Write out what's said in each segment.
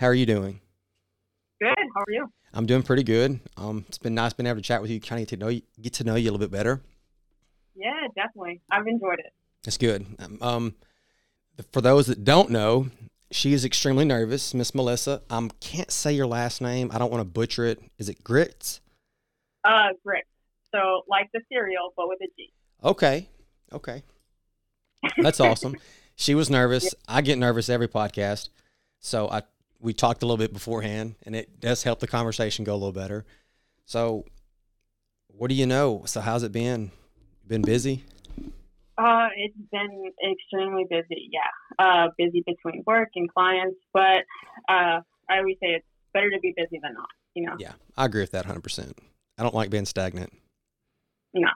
How are you doing? Good. How are you? I'm doing pretty good. Um, it's been nice being able to chat with you, kind of get to know you, get to know you a little bit better. Yeah, definitely. I've enjoyed it. That's good. Um, um for those that don't know, she is extremely nervous, Miss Melissa. I um, can't say your last name. I don't want to butcher it. Is it Grits? Uh, Grits. So like the cereal, but with a G. Okay. Okay. That's awesome. She was nervous. I get nervous every podcast. So I we talked a little bit beforehand and it does help the conversation go a little better. So what do you know? So how's it been? Been busy? Uh, it's been extremely busy. Yeah, uh, busy between work and clients, but uh, I always say it's better to be busy than not. You know. Yeah, I agree with that 100. percent I don't like being stagnant. No,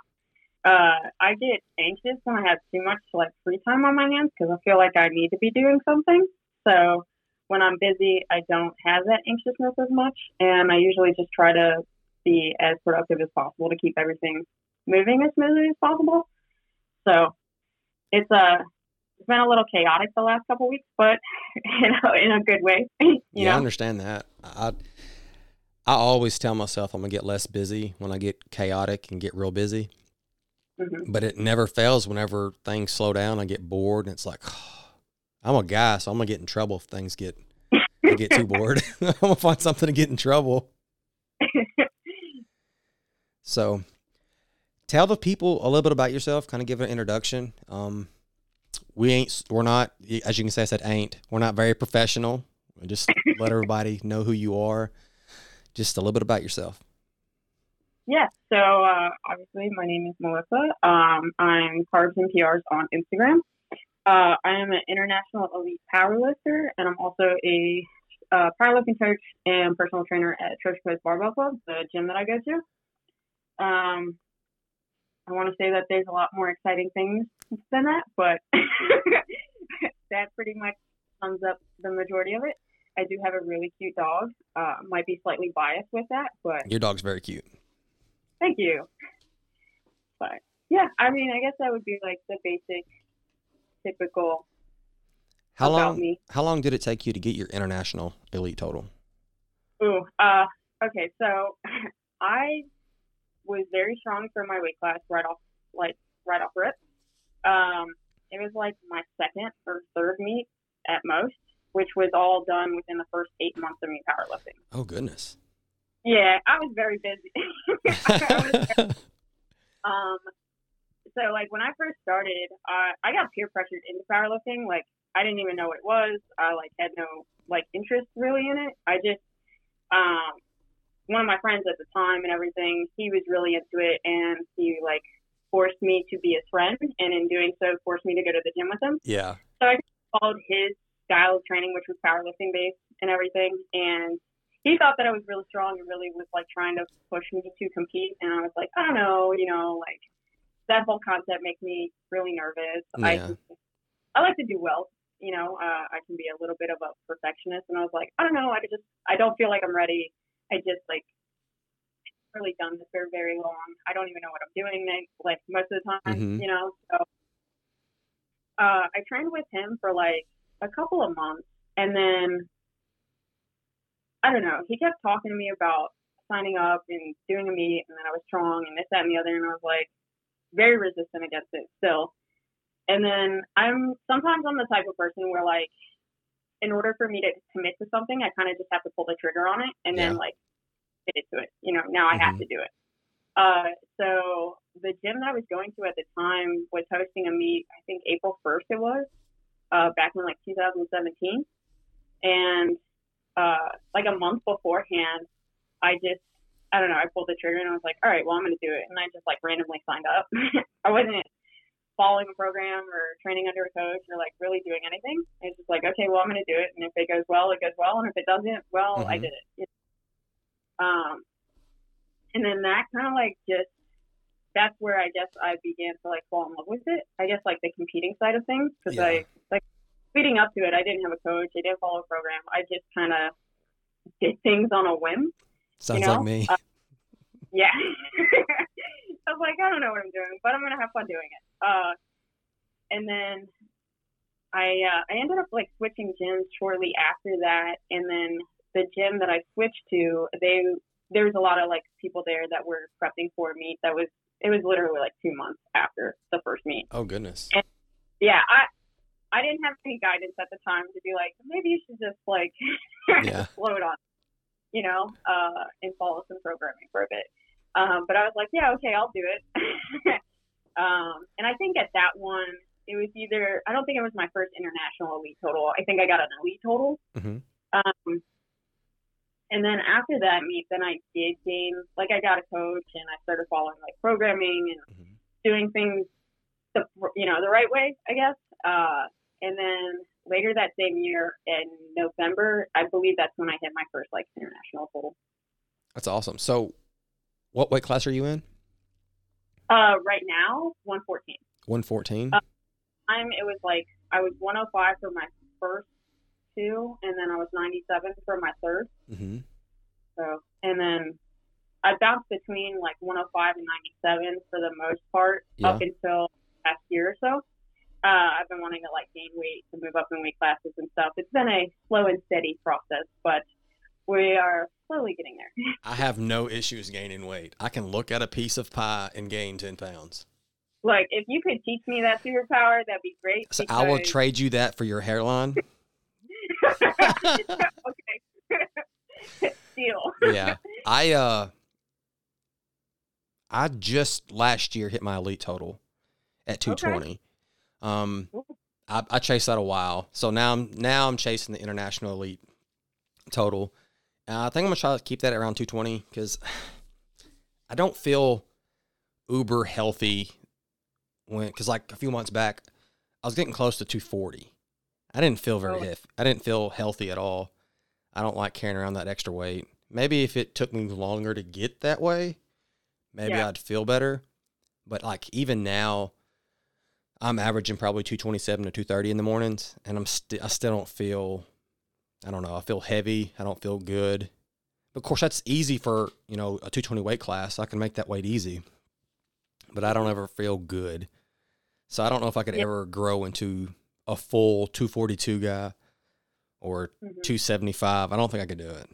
uh, I get anxious when I have too much like free time on my hands because I feel like I need to be doing something. So when I'm busy, I don't have that anxiousness as much, and I usually just try to be as productive as possible to keep everything moving as smoothly as possible. So it's a uh, it's been a little chaotic the last couple weeks, but you know, in a good way. yeah, know? I understand that. I I always tell myself I'm gonna get less busy when I get chaotic and get real busy. Mm-hmm. But it never fails. Whenever things slow down, I get bored, and it's like oh, I'm a guy, so I'm gonna get in trouble if things get get too bored. I'm gonna find something to get in trouble. so tell the people a little bit about yourself, kind of give an introduction. Um, we ain't, we're not, as you can say, I said ain't, we're not very professional. Just let everybody know who you are. Just a little bit about yourself. Yeah, so uh, obviously my name is Melissa. Um, I'm Carbs and PRs on Instagram. Uh, I am an international elite powerlifter, and I'm also a uh, powerlifting coach and personal trainer at Church Coast Barbell Club, the gym that I go to. Um, I want to say that there's a lot more exciting things than that, but that pretty much sums up the majority of it. I do have a really cute dog. Uh, might be slightly biased with that, but your dog's very cute. Thank you. But yeah, I mean, I guess that would be like the basic, typical. How long? Me. How long did it take you to get your international elite total? Ooh, uh, okay, so I was very strong for my weight class right off, like right off rip. Um, it was like my second or third meet at most, which was all done within the first eight months of me powerlifting. Oh goodness. Yeah, I was very busy. um, so like when I first started, uh, I got peer pressured into powerlifting. Like I didn't even know what it was. I like had no like interest really in it. I just um one of my friends at the time and everything, he was really into it and he like forced me to be his friend and in doing so forced me to go to the gym with him. Yeah. So I followed his style of training, which was powerlifting based and everything. And he thought that I was really strong and really was like trying to push me to compete. And I was like, I don't know, you know, like that whole concept makes me really nervous. Yeah. I, I like to do well. You know, uh, I can be a little bit of a perfectionist, and I was like, I don't know, I just, I don't feel like I'm ready I just like really done this for very long. I don't even know what I'm doing next, like most of the time, mm-hmm. you know. So uh, I trained with him for like a couple of months, and then I don't know. He kept talking to me about signing up and doing a meet, and then I was strong and this, that, and the other, and I was like very resistant against it still. And then I'm sometimes I'm the type of person where like in order for me to commit to something, I kind of just have to pull the trigger on it and yeah. then like get into it. You know, now I mm-hmm. have to do it. Uh, so the gym that I was going to at the time was hosting a meet. I think April first it was, uh, back in like 2017, and uh, like a month beforehand, I just I don't know. I pulled the trigger and I was like, all right, well I'm gonna do it, and I just like randomly signed up. I wasn't following a program or training under a coach or like really doing anything. It's just like, okay, well, I'm going to do it. And if it goes well, it goes well. And if it doesn't, well, mm-hmm. I did it. You know? Um, and then that kind of like just, that's where I guess I began to like fall in love with it. I guess like the competing side of things. Cause yeah. I, like leading up to it, I didn't have a coach. I didn't follow a program. I just kind of did things on a whim. Sounds you know? like me. Uh, yeah. I was like, I don't know what I'm doing, but I'm gonna have fun doing it. Uh, and then I uh, I ended up like switching gyms shortly after that, and then the gym that I switched to, they there was a lot of like people there that were prepping for a meet that was it was literally like two months after the first meet. Oh goodness. And, yeah, I I didn't have any guidance at the time to be like maybe you should just like Yeah. it on, you know, uh, and follow some programming for a bit. Um, but I was like, yeah, okay, I'll do it. um, and I think at that one, it was either I don't think it was my first international elite total. I think I got an elite total. Mhm. Um, and then after that meet, then I did gain like I got a coach and I started following like programming and Mhm. doing things the you know the right way, I guess. Uh, and then later that same year in November, I believe that's when I hit my first like international total. That's awesome. So, what weight class are you in? Uh, right now, 114. One fourteen. Uh, Time it was like I was 105 for my first two, and then I was 97 for my third. mm-hmm. So, and then I bounced between like 105 and 97 for the most part Yeah. up until last year or so. Uh, I've been wanting to like gain weight to move up in weight classes and stuff. It's been a slow and steady process, but we are slowly getting there. I have no issues gaining weight. I can look at a piece of pie and gain ten pounds. like, if you could teach me that superpower, that'd be great. So I will trade you that for your hairline. okay. Deal. yeah. I uh I just last year hit my elite total at 220. Um I, I chased that a while. So now I'm now I'm chasing the international elite total. Uh, I think I'm gonna try to keep that at around 220 because I don't feel uber healthy when because like a few months back I was getting close to 240. I didn't feel very Oh. hef- I didn't feel healthy at all. I don't like carrying around that extra weight. Maybe if it took me longer to get that way, maybe Yeah. I'd feel better. But like even now, I'm averaging probably 227 to 230 in the mornings, and I'm st- I still don't feel. I don't know. I feel heavy. I don't feel good. Of course, that's easy for you know a 220 weight class. I can make that weight easy, but I don't ever feel good. So I don't know if I could Yeah. ever grow into a full 242 guy or Mhm. 275. I don't think I could do it.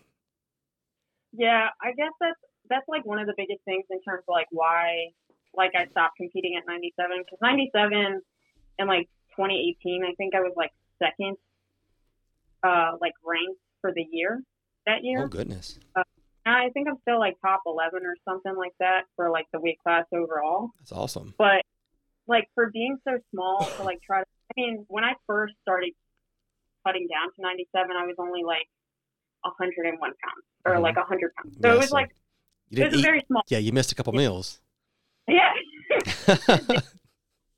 Yeah, I guess that's that's like one of the biggest things in terms of like why like I stopped competing at 97 because 97 in like 2018 I think I was like second uh like ranked for the year that year. Oh goodness. And I think I'm still like top 11 or something like that for like the weight class overall. That's awesome. But like for being so small to like try to I mean when I first started cutting down to 97 I was only like 101 pounds or Mhm. like 100 pounds. So Yeah, it was so like You it was didn't eat. very small. Yeah, you missed a couple meals. Yeah.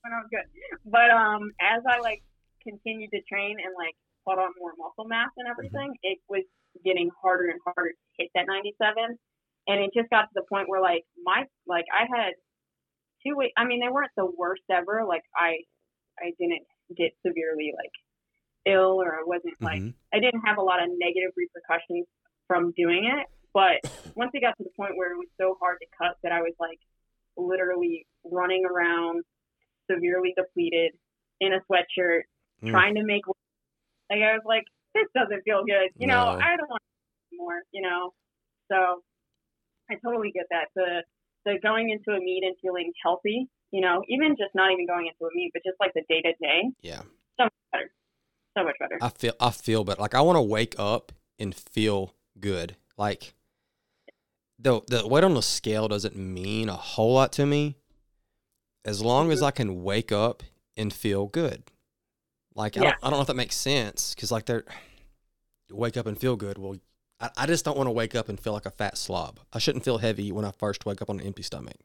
when I was good. But um, as I like continued to train and like put on more muscle mass and everything, it was getting harder and harder to hit that 97. And it just got to the point where like my like I had two weight. I mean, they weren't the worst ever. Like I I didn't get severely like ill or I wasn't like Mhm. I didn't have a lot of negative repercussions from doing it. But once it got to the point where it was so hard to cut that I was like literally running around severely depleted in a sweatshirt, Mm. trying to make like I was like, this doesn't feel good. You know, No. I don't want more, you know. So I totally get that. The the going into a meet and feeling healthy, you know, even just not even going into a meet, but just like the day to day, Yeah. so much better. So much better. I feel I feel better. Like I want to wake up and feel good. Like the the weight on the scale doesn't mean a whole lot to me. As long as I can wake up and feel good. Like I, don't, I don't know if that makes sense because like they're wake up and feel good. Well, I, I just don't want to wake up and feel like a fat slob. I shouldn't feel heavy when I first wake up on an empty stomach.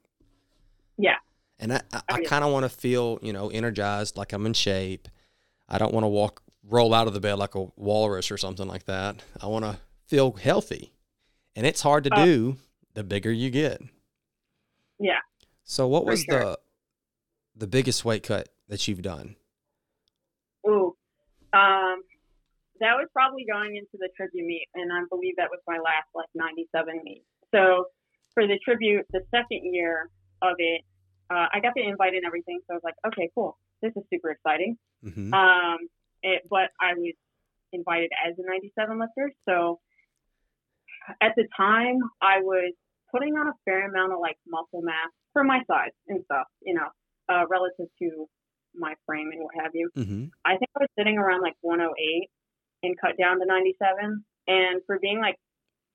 Yeah. And I, I, I I kind of want to feel, you know, energized, like I'm in shape. I don't want to walk, roll out of the bed like a walrus or something like that. I want to feel healthy. And it's hard to Uh, do the bigger you get. Yeah. So what was sure. the the biggest weight cut that you've done? Ooh. Um, that was probably going into the tribute meet, and I believe that was my last like 97 meet. So for the tribute, the second year of it, uh, I got the invite and everything. So I was like, okay, cool. This is super exciting. Mm-hmm. Um, it, but I was invited as a 97 lifter. So at the time, I was putting on a fair amount of like muscle mass for my size and stuff, you know, uh, relative to my frame and what have you. Mm-hmm. I think I was sitting around like 108 and cut down to 97. And for being like,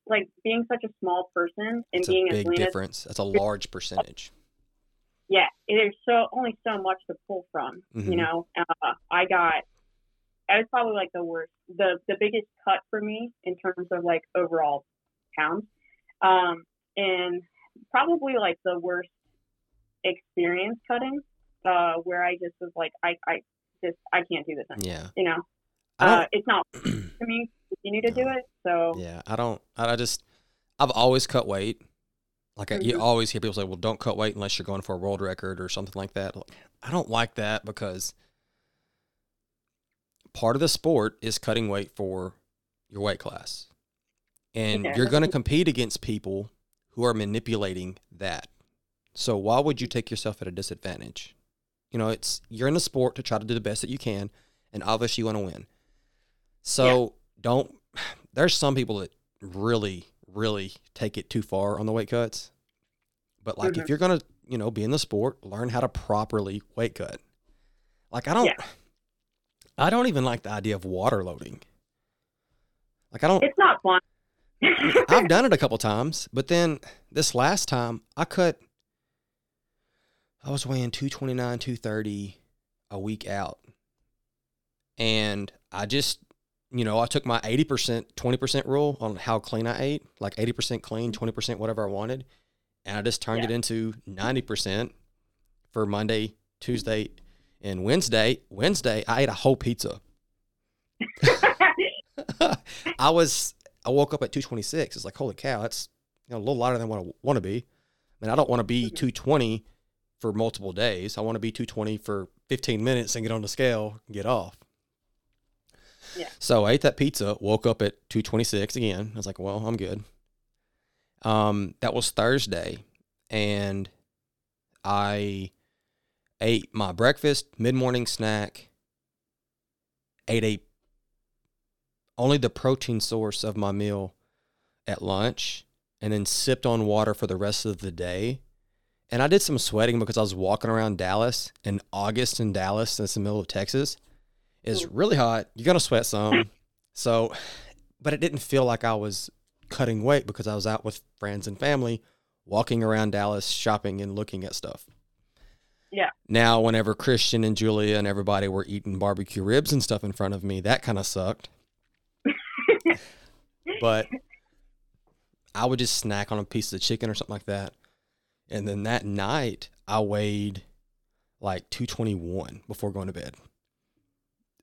like being such a small person and It's being a as big as difference. That's a large percentage. yeah, there's so only so much to pull from. Mhm. You know, uh, I got. That was probably like the worst, the the biggest cut for me in terms of like overall pounds, um, and probably like the worst experience cutting, uh, where I just was like, I I just I can't do this anymore. Yeah. You know, uh, it's not to me You need to do it. So yeah, I don't. I just. I've always cut weight. Like I, you Mhm. always hear people say, "Well, don't cut weight unless you're going for a world record or something like that." Like, I don't like that because part of the sport is cutting weight for your weight class, and Yeah. you're going to compete against people who are manipulating that. So why would you take yourself at a disadvantage? You know, it's you're in the sport to try to do the best that you can, and obviously you want to win. So don't. There's some people that really, really take it too far on the weight cuts. But like, if Mhm. you're gonna, you know, be in the sport, learn how to properly weight cut. Like, I don't. Yeah. I don't even like the idea of water loading. Like, I don't. it's not fun. I've done it a couple times, but then this last time I cut. I was weighing 229, 230 a week out. And I just, you know, I took my 80%, 20% rule on how clean I ate, like 80% clean, mm-hmm. 20% whatever I wanted. And I just turned Yeah. it into 90% for Monday, Tuesday, and Wednesday. Wednesday, I ate a whole pizza. I was I woke up at 226. It's like holy cow, that's you know, a little lighter than what I want to be. I mean, I don't want to be Mhm. 220 for multiple days. I want to be 220 for 15 minutes and get on the scale and get off. Yeah. So I ate that pizza, woke up at 226 again. I was like, well, I'm good. Um, that was Thursday, and I ate my breakfast, mid morning snack, ate a only the protein source of my meal at lunch, and then sipped on water for the rest of the day. And I did some sweating because I was walking around Dallas in August in Dallas, that's the middle of Texas. It's really hot. You're gonna sweat some. so, but it didn't feel like I was cutting weight because I was out with friends and family, walking around Dallas, shopping and looking at stuff. Yeah. Now, whenever Christian and Julia and everybody were eating barbecue ribs and stuff in front of me, that kind of sucked. But I would just snack on a piece of chicken or something like that. And then that night, I weighed like 221 before going to bed.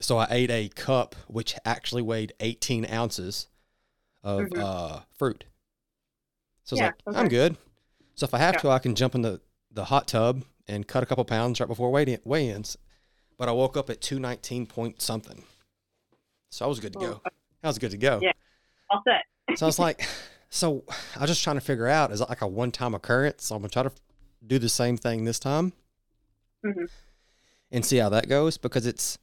So I ate a cup, which actually weighed 18 ounces of Mhm. uh, fruit. So I was Yeah, like, I'm good. So if I have Yeah. to, I can jump in the, the hot tub and cut a couple pounds right before weigh- weigh-ins. But I woke up at 219 point something. So I was good to go. I was good to go. Yeah. All set. So I was like, so I was just trying to figure out, is it like a one time occurrence? So I'm going to try to do the same thing this time Mhm. and see how that goes. Because it's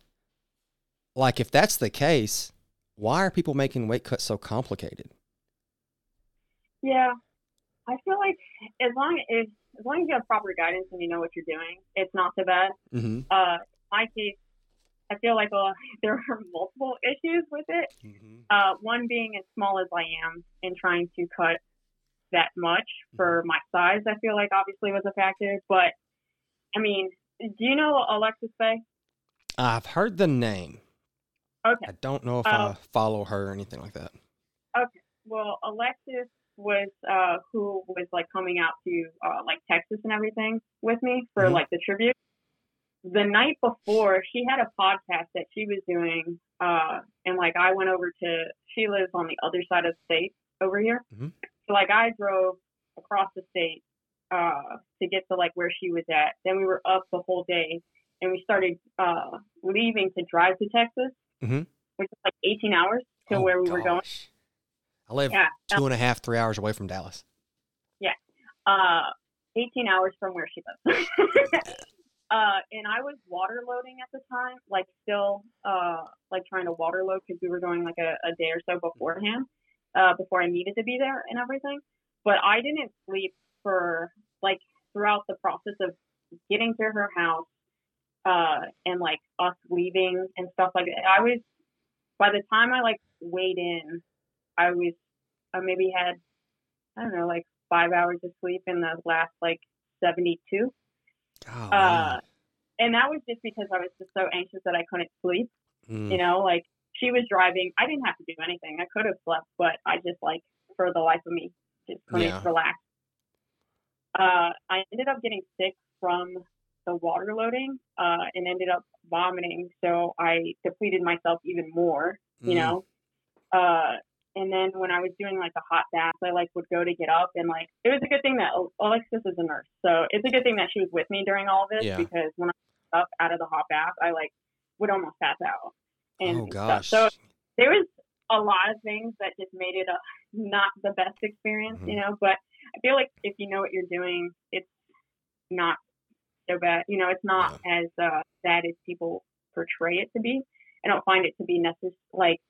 like, if that's the case, why are people making weight cuts so complicated? Yeah, I feel like as long as as long as you have proper guidance and you know what you're doing, it's not so bad. Mm-hmm. Uh, my case, I feel like uh, there are multiple issues with it. Mm-hmm. Uh, one being as small as I am and trying to cut that much for my size, I feel like obviously was a factor. But I mean, do you know Alexis Bay? I've heard the name. Okay. I don't know if Uh, I follow her or anything like that. Okay. Well, Alexis was uh, who was like coming out to uh, like Texas and everything with me for Mhm. like the tribute. The night before, she had a podcast that she was doing, uh, and like I went over to. She lives on the other side of the state over here, Mhm. so like I drove across the state uh, to get to like where she was at. Then we were up the whole day, and we started uh, leaving to drive to Texas, Mhm. which is like 18 hours to Oh, where we were going. I live Yeah, two and a half, three hours away from Dallas. Yeah. Uh, 18 hours from where she lives. uh, and I was water loading at the time, like still uh, like trying to water load because we were going like a, a day or so beforehand, uh, before I needed to be there and everything. But I didn't sleep for like throughout the process of getting to her house, uh, and like us leaving and stuff like that. I was by the time I like weighed in, I was I maybe had I don't know like five hours of sleep in the last like seventy two. Oh, Uh, and that was just because I was just so anxious that I couldn't sleep. mm. You know, like she was driving. I didn't have to do anything. I could have slept, but I just like for the life of me just couldn't Yeah. relax. Uh, I ended up getting sick from the water loading, uh, and ended up vomiting. So I depleted myself even more. You Mm. know, uh, and then when I was doing like a hot bath, I like would go to get up and like it was a good thing that Alexis is a nurse, so it's a good thing that she was with me during all of this Yeah. because when I was up out of the hot bath, I like would almost pass out. And oh stuff. gosh. So there was a lot of things that just made it a not the best experience, Mm-hmm. you know. But I feel like if you know what you're doing, it's not so bad. You know, it's not as uh, bad as people portray it to be. I don't find it to be necessary, like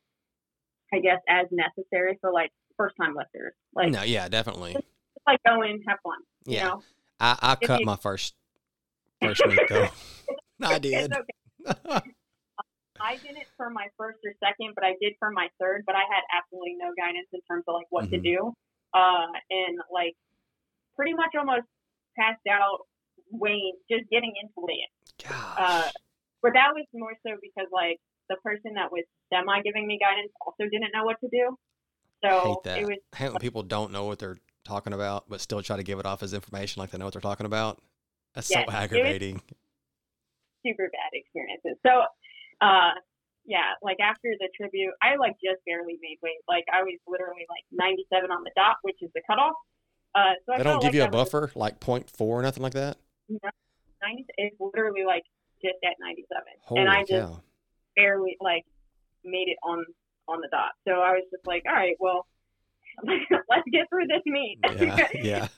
I guess, as necessary for like first time lifters. Like, no, yeah, definitely. just like go in, have fun. You Yeah. know, I, I If cut you- my first first meet though. I did. Okay. I didn't for my first or second, but I did for my third. But I had absolutely no guidance in terms of like what to Mhm. do, uh, and like pretty much almost passed out weighing, just getting into Gosh. Uh, But that was more so because like the person that was semi giving me guidance also didn't know what to do. I So hate that. it was I hate when people don't know what they're talking about, but still try to give it off as information like they know what they're talking about. That's it so aggravating. super bad experiences. So, uh, yeah, like after the tribute, I like just barely made weight. Like I was literally like 97 on the dot, which is the cutoff. Uh, so I They don't give like you a I was buffer like point four or nothing like that. No, 90, it's literally like just at 97, Holy and I just cow! Barely like made it on on the dot. So I was just like, all right, well, let's get through this meet. Yeah, yeah,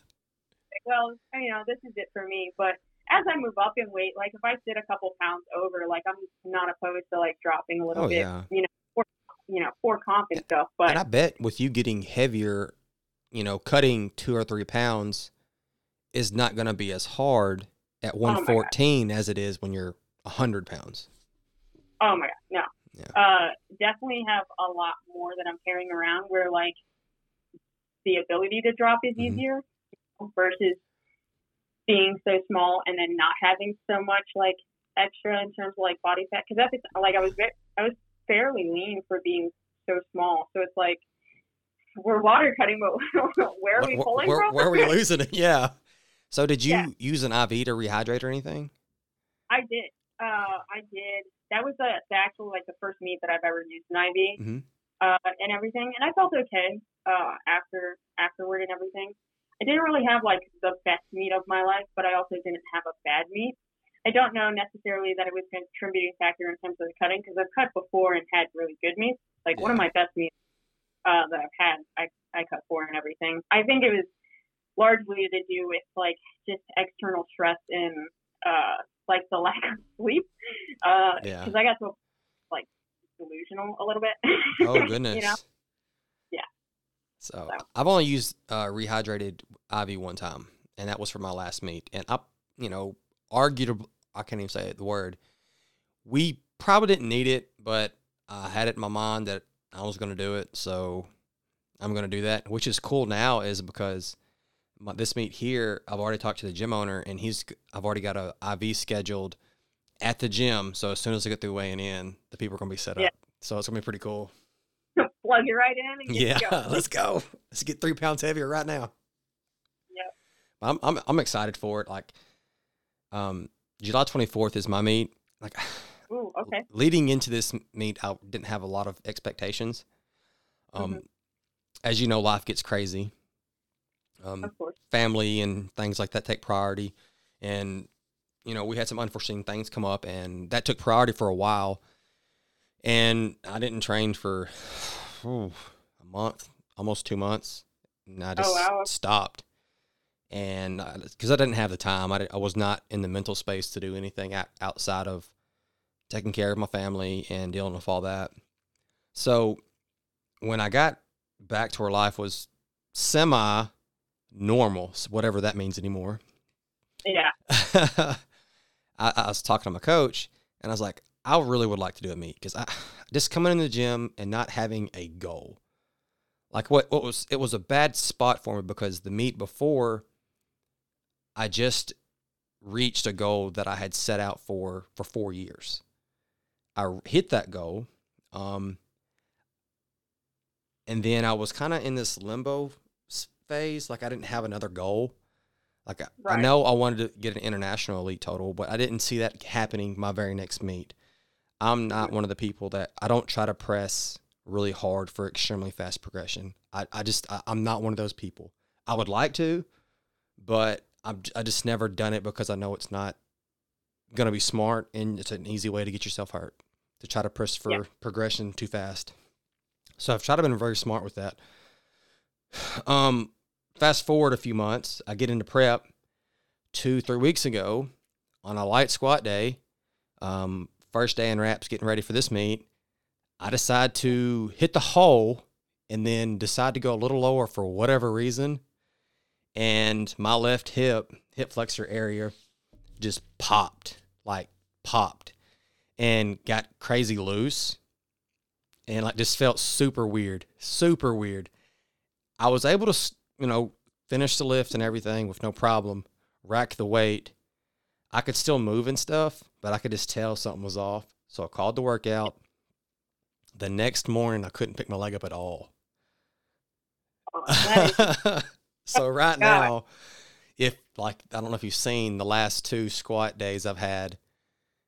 well, you know, this is it for me. But as I move up in weight, like if I sit a couple pounds over, like I'm not opposed to like dropping a little Oh, bit, yeah. you know, for, you know, for comp and stuff. But and I bet with you getting heavier, you know, cutting two or three pounds is not going to be as hard at Oh 114 as it is when you're 100 pounds. Oh my god, no. Yeah. Uh, definitely have a lot more that I'm carrying around where like the ability to drop is Mhm. easier versus being so small and then not having so much like extra in terms of like body fat. Because that's like I was ve- I was fairly lean for being so small. So it's like we're water cutting, but where are we pulling where, from? where are we losing it? Yeah. So did you Yeah. use an IV to rehydrate or anything? I did. Uh, I did. That was the, the actual like the first meet that I've ever used an IV Mhm. uh, and everything, and I felt okay uh, after afterward and everything. I didn't really have like the best meet of my life, but I also didn't have a bad meet. I don't know necessarily that it was a contributing factor in terms of the cutting because I've cut before and had really good meets. Like one of my best meets uh, that I've had, I I cut for and everything. I think it was largely to do with like just external stress and uh, like the lack of sleep. Uh, Yeah. because I got so like delusional a little bit. Oh goodness. you know? Yeah. So So. I've only used uh, rehydrated IV one time, and that was for my last meet. And I, you know, argued. I can't even say it, the word. We probably didn't need it, but I had it in my mind that I was going to do it, so I'm going to do that. Which is cool now, is because my, this meet here, I've already talked to the gym owner, and he's I've already got a IV scheduled at the gym. So as soon as I get through weighing in, the people are going to be set Yeah. up. So it's going to be pretty cool. Plug it right in Yeah, go. let's go. Let's get three pounds heavier right now. Yep. I'm I'm I'm excited for it. Like, um, July 24th is my meet. Like, Ooh, okay. leading into this meet, I didn't have a lot of expectations. Um, Mhm. as you know, life gets crazy. Um, Of course. family and things like that take priority. And, you know, we had some unforeseen things come up and that took priority for a while. And I didn't train for ooh, a month, almost two months. And I just wow. stopped. And because I, didn't have the time, I, I was not in the mental space to do anything outside of taking care of my family and dealing with all that. So when I got back to where life was semi normal, whatever that means anymore. Yeah. I, I, was talking to my coach and I was like, I really would like to do a meet because I just coming in the gym and not having a goal. Like what what was it was a bad spot for me because the meet before I just reached a goal that I had set out for for four years. I hit that goal. Um, and then I was kind of in this limbo phase. Like I didn't have another goal. Like I, right. I know I wanted to get an international elite total, but I didn't see that happening my very next meet. I'm not one of the people that I don't try to press really hard for extremely fast progression. I, I just I, am not one of those people. I would like to, but I'm I just never done it because I know it's not gonna be smart and it's an easy way to get yourself hurt to try to press for yeah. progression too fast. So I've tried to be very smart with that. Um, fast forward a few months, I get into prep two, three weeks ago on a light squat day. Um, first day in wraps, getting ready for this meet. I decide to hit the hole and then decide to go a little lower for whatever reason. And my left hip, hip flexor area, just popped, like popped, and got crazy loose. And like just felt super weird, super weird. I was able to, you know, finish the lift and everything with no problem, rack the weight. I could still move and stuff, but I could just tell something was off. So I called the workout. The next morning, I couldn't pick my leg up at all. Oh, so right now, if like I don't know if you've seen the last two squat days I've had,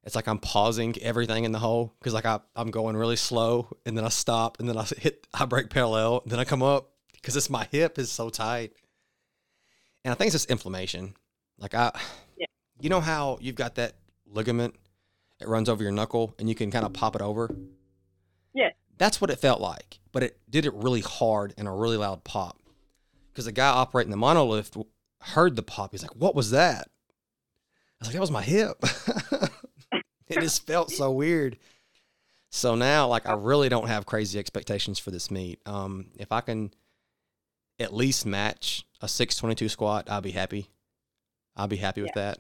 it's like I'm pausing everything in the hole because like I I'm going really slow and then I stop and then I hit I break parallel and then I come up because it's my hip is so tight, and I think it's just inflammation. Like I, yeah. you know how you've got that ligament, it runs over your knuckle and you can kind of pop it over. Yeah. That's what it felt like, but it did it really hard and a really loud pop. Because the guy operating the monolift heard the pop. He's like, "What was that?" I was like, "That was my hip." it just felt so weird. So now, like, I really don't have crazy expectations for this meet. Um, if I can at least match a 622 squat, I'll be happy. I'll be happy yeah. with that.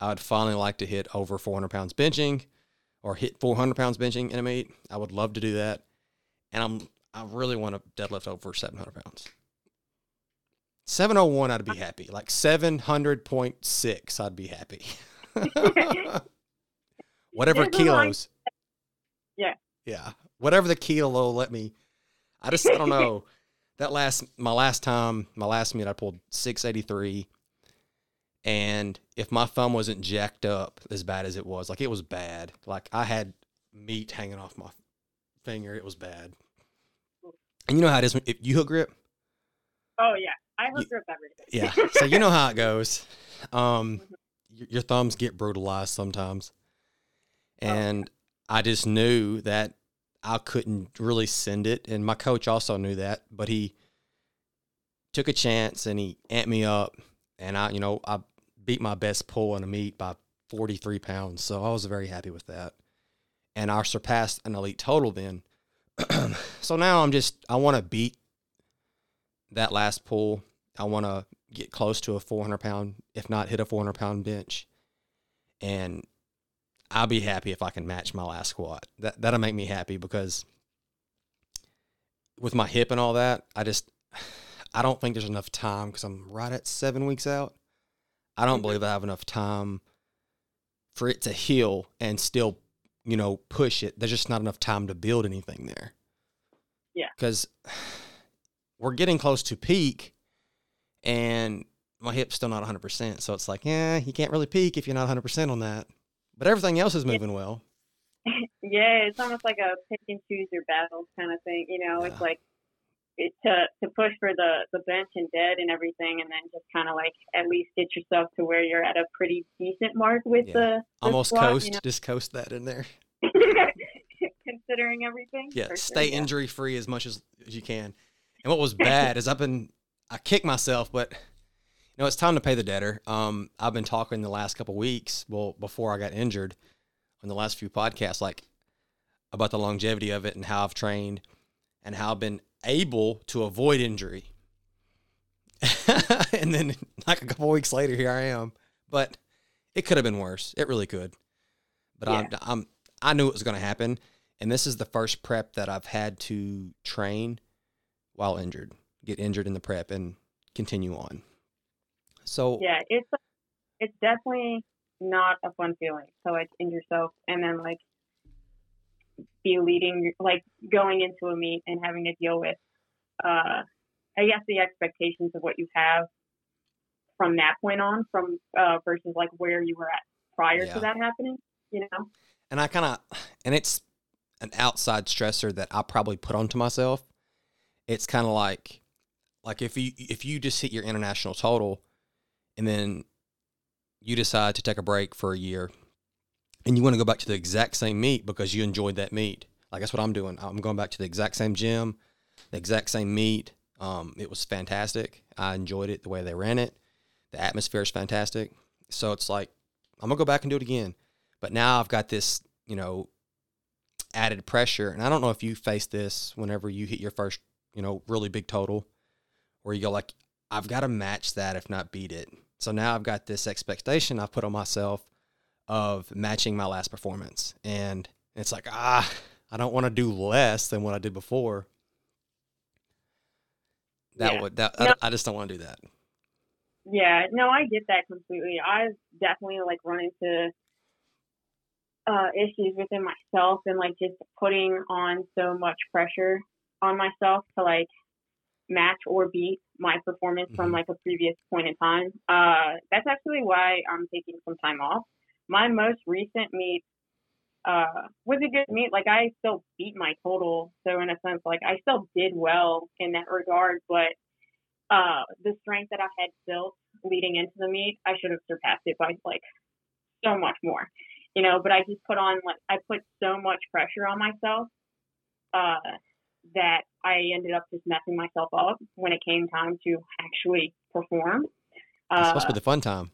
I would finally like to hit over 400 pounds benching or hit 400 pounds benching in a meet. I would love to do that. And I'm, I really want to deadlift over 700 pounds. 701, I'd be happy. Like 700.6, I'd be happy. Whatever kilos. Yeah. Yeah. Whatever the kilo let me. I just, I don't know. That last, my last time, my last meet, I pulled 683 and if my thumb wasn't jacked up as bad as it was, like it was bad. Like I had meat hanging off my finger. It was bad. And you know how it is if you hook grip. Oh yeah, I hook grip everything. yeah, so you know how it goes. Um, mm-hmm. your, your thumbs get brutalized sometimes, oh, and oh. I just knew that I couldn't really send it, and my coach also knew that, but he took a chance and he amped me up, and I, you know, I beat my best pull in a meet by 43 pounds. So I was very happy with that. And I surpassed an elite total then. so now I'm just, I want to beat that last pull. I want to get close to a 400 pound, if not hit a 400 pound bench. And I'll be happy if I can match my last squat. That, that'll make me happy because with my hip and all that, I just, I don't think there's enough time because I'm right at seven weeks out I don't believe I have enough time for it to heal and still, you know, push it. There's just not enough time to build anything there. Yeah. Because we're getting close to peak and my hip's still not 100%. So it's like, yeah, you can't really peak if you're not 100% on that. But everything else is moving well. yeah, it's almost like a pick and choose your battles kind of thing. You know, yeah. it's like to to push for the the bench and dead and everything, and then just kind of like at least get yourself to where you're at a pretty decent mark with yeah. the, the, almost squat, coast, you know? just coast that in there. Considering everything. Yeah, stay sure, injury free as much as, as you can. And what was bad is I've been I kick myself, but you know it's time to pay the debtor. Um, I've been talking the last couple weeks, well before I got injured, in the last few podcasts, like about the longevity of it and how I've trained and how I've been able to avoid injury. and then, like a couple weeks later, here I am. But it could have been worse. It really could. But yeah. I'm, I'm, I knew it was going to happen. And this is the first prep that I've had to train while injured, get injured in the prep and continue on. So yeah, it's it's definitely not a fun feeling to like injure yourself and then like be leading like going into a meet and having to deal with uh I guess the expectations of what you have from that point on from uh versus like where you were at prior yeah. to that happening, you know. And I kind of and it's an outside stressor that I probably put onto myself. It's kind of like like if you if you just hit your international total and then you decide to take a break for a year and you want to go back to the exact same meet because you enjoyed that meet. Like that's what I'm doing. I'm going back to the exact same gym, the exact same meet. Um, it was fantastic. I enjoyed it the way they ran it. The atmosphere is fantastic. So it's like I'm gonna go back and do it again. But now I've got this, you know, added pressure. And I don't know if you face this whenever you hit your first, you know, really big total, where you go like, I've got to match that, if not beat it. So now I've got this expectation I've put on myself of matching my last performance. And it's like, ah, I don't want to do less than what I did before. That yeah. would that no. I, I just don't want to do that. Yeah, no, I get that completely. I've definitely like run into uh, issues within myself and like just putting on so much pressure on myself to like match or beat my performance mm-hmm. from like a previous point in time. Uh, that's actually why I'm taking some time off. My most recent meet uh, was a good meet. Like I still beat my total, so in a sense, like I still did well in that regard. But uh, the strength that I had built leading into the meet, I should have surpassed it by like so much more you know, but I just put on like I put so much pressure on myself uh, that I ended up just messing myself up when it came time to actually perform. Uh, it's supposed to be the fun time.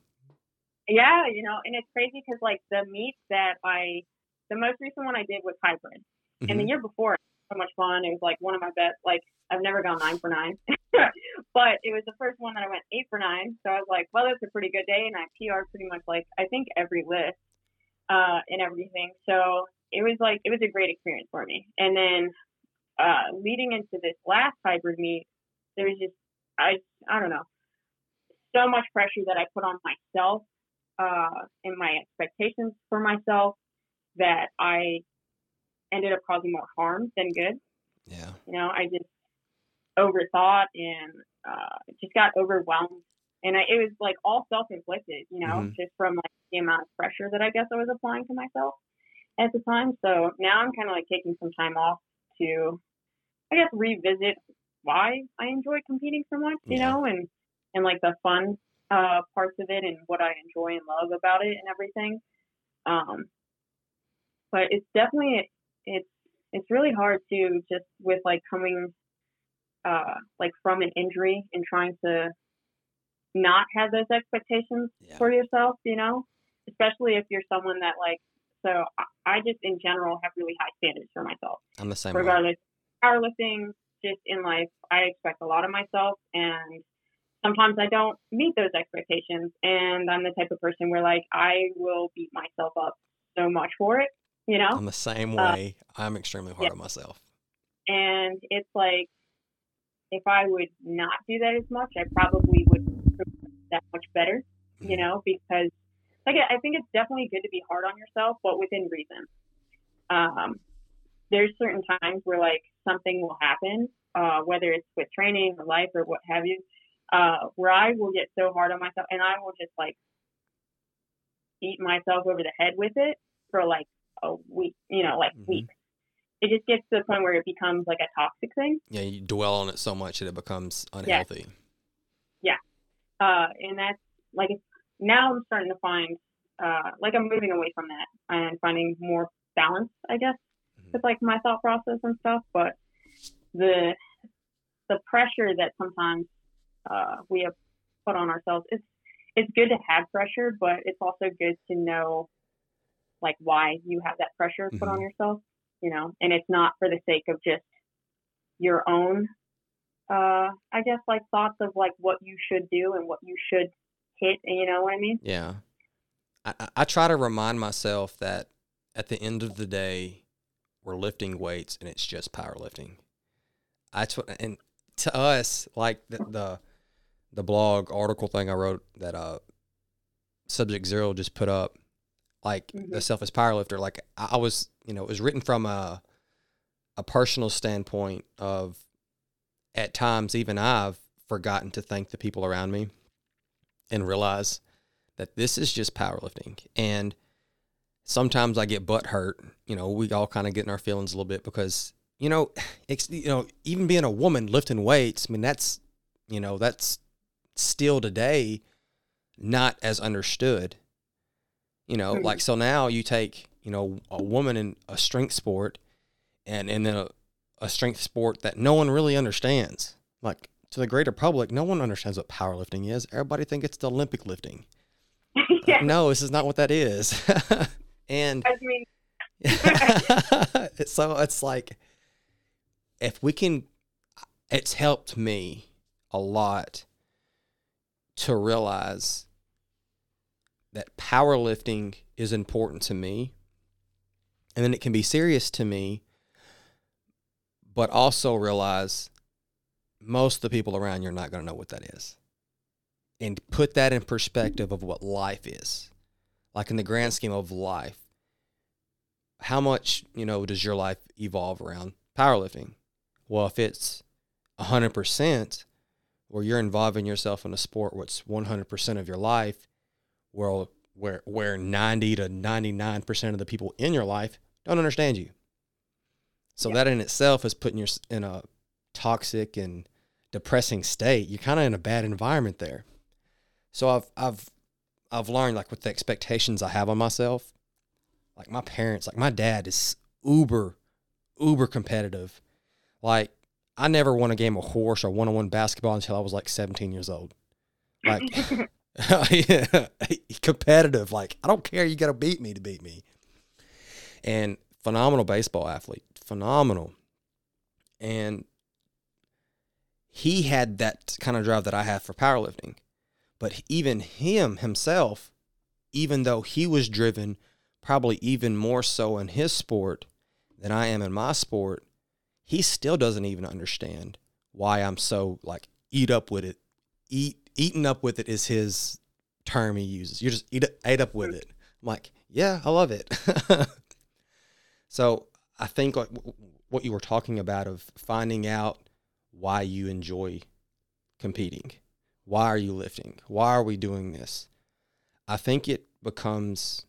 Yeah, you know, and it's crazy because like the meets that I, the most recent one I did was hybrid, mm-hmm. and the mm-hmm. year before so much fun. It was like one of my best. Like I've never gone nine for nine, but it was the first one that I went eight for nine. So I was like, well, that's a pretty good day, and I PR pretty much like I think every list uh, and everything. So it was like it was a great experience for me. And then uh, leading into this last hybrid meet, there was just I I don't know so much pressure that I put on myself uh, and my expectations for myself that I ended up causing more harm than good. Yeah. You know, I just overthought and uh, just got overwhelmed and I, it was like all self inflicted, you know, mm-hmm. just from like the amount of pressure that I guess I was applying to myself at the time. So now I'm kind of like taking some time off to, I guess, revisit why I enjoy competing so much, you yeah. know, and and like the fun uh, parts of it and what I enjoy and love about it and everything. Um, but it's definitely it's it's really hard to just with like coming uh, like from an injury and trying to not have those expectations yeah. for yourself, you know, especially if you're someone that like, so I just in general have really high standards for myself. I'm the same. Regardless, way. Powerlifting, just in life, I expect a lot of myself and sometimes I don't meet those expectations. And I'm the type of person where like I will beat myself up so much for it, you know? I'm the same uh, way. Uh, I'm extremely hard yeah. on myself. And it's like, if I would not do that as much, I probably would that much better, you mm-hmm. know, because like I think it's definitely good to be hard on yourself, but within reason. Um, there's certain times where like something will happen, uh, whether it's with training or life or what have you, uh, where I will get so hard on myself and I will just like beat myself over the head with it for like a week, you know, like mm-hmm. weeks. It just gets to the point where it becomes like a toxic thing. Yeah, you dwell on it so much that it becomes unhealthy. Yeah. Uh, and that's like now I'm starting to find uh, like I'm moving away from that and finding more balance, I guess. With like my thought process and stuff. But the the pressure that sometimes uh, we have put on ourselves is it's good to have pressure, but it's also good to know like why you have that pressure put Mhm. on yourself, you know, and it's not for the sake of just your own, uh, I guess like thoughts of like what you should do and what you should hit, and you know what I mean? Yeah. I- I try to remind myself that at the end of the day, we're lifting weights and it's just powerlifting. That's what, and to us, like the, the, the blog article thing I wrote that uh Subject Zero just put up, like the Mhm. self as powerlifter, like I I was, you know, it was written from a a personal standpoint of at times even I've forgotten to thank the people around me and realize that this is just powerlifting. And sometimes I get butt hurt. You know, we all kind of get in our feelings a little bit because, you know, ex- you know, even being a woman lifting weights, I mean, that's, you know, that's still today not as understood. You know, Mhm. like so now you take, you know, a woman in a strength sport and and then a, a strength sport that no one really understands. Like to the greater public, no one understands what powerlifting is. Everybody think it's the Olympic lifting. yeah. No, this is not what that is. and I mean, so it's like if we can it's helped me a lot to realize that powerlifting is important to me. And then it can be serious to me but also realize most of the people around you are not going to know what that is. And put that in perspective of what life is like in the grand scheme of life how much you know does your life evolve around powerlifting? Well if it's 100% where you're involving yourself in a sport what's 100% of your life where where where 90 to 99% of the people in your life don't understand you. So Yeah. that in itself is putting you in a toxic and depressing state. You're kind of in a bad environment there. So i've i've i've learned like with the expectations i have on myself like my parents like my dad is uber uber competitive. Like i never won a game of horse or one-on-one basketball until i was like 17 years old. Like yeah, competitive. Like i don't care. You gotta beat me to beat me. And phenomenal baseball athlete. Phenomenal. And he had that kind of drive that i have for powerlifting but even him himself even though he was driven probably even more so in his sport than I am in my sport, he still doesn't even understand why I'm so like eat up with it. Eat eating up with it is his term he uses. You just eat ate up with it. I'm like, yeah, I love it. so I think like what you were talking about of finding out why you enjoy competing. Why are you lifting? Why are we doing this? I think it becomes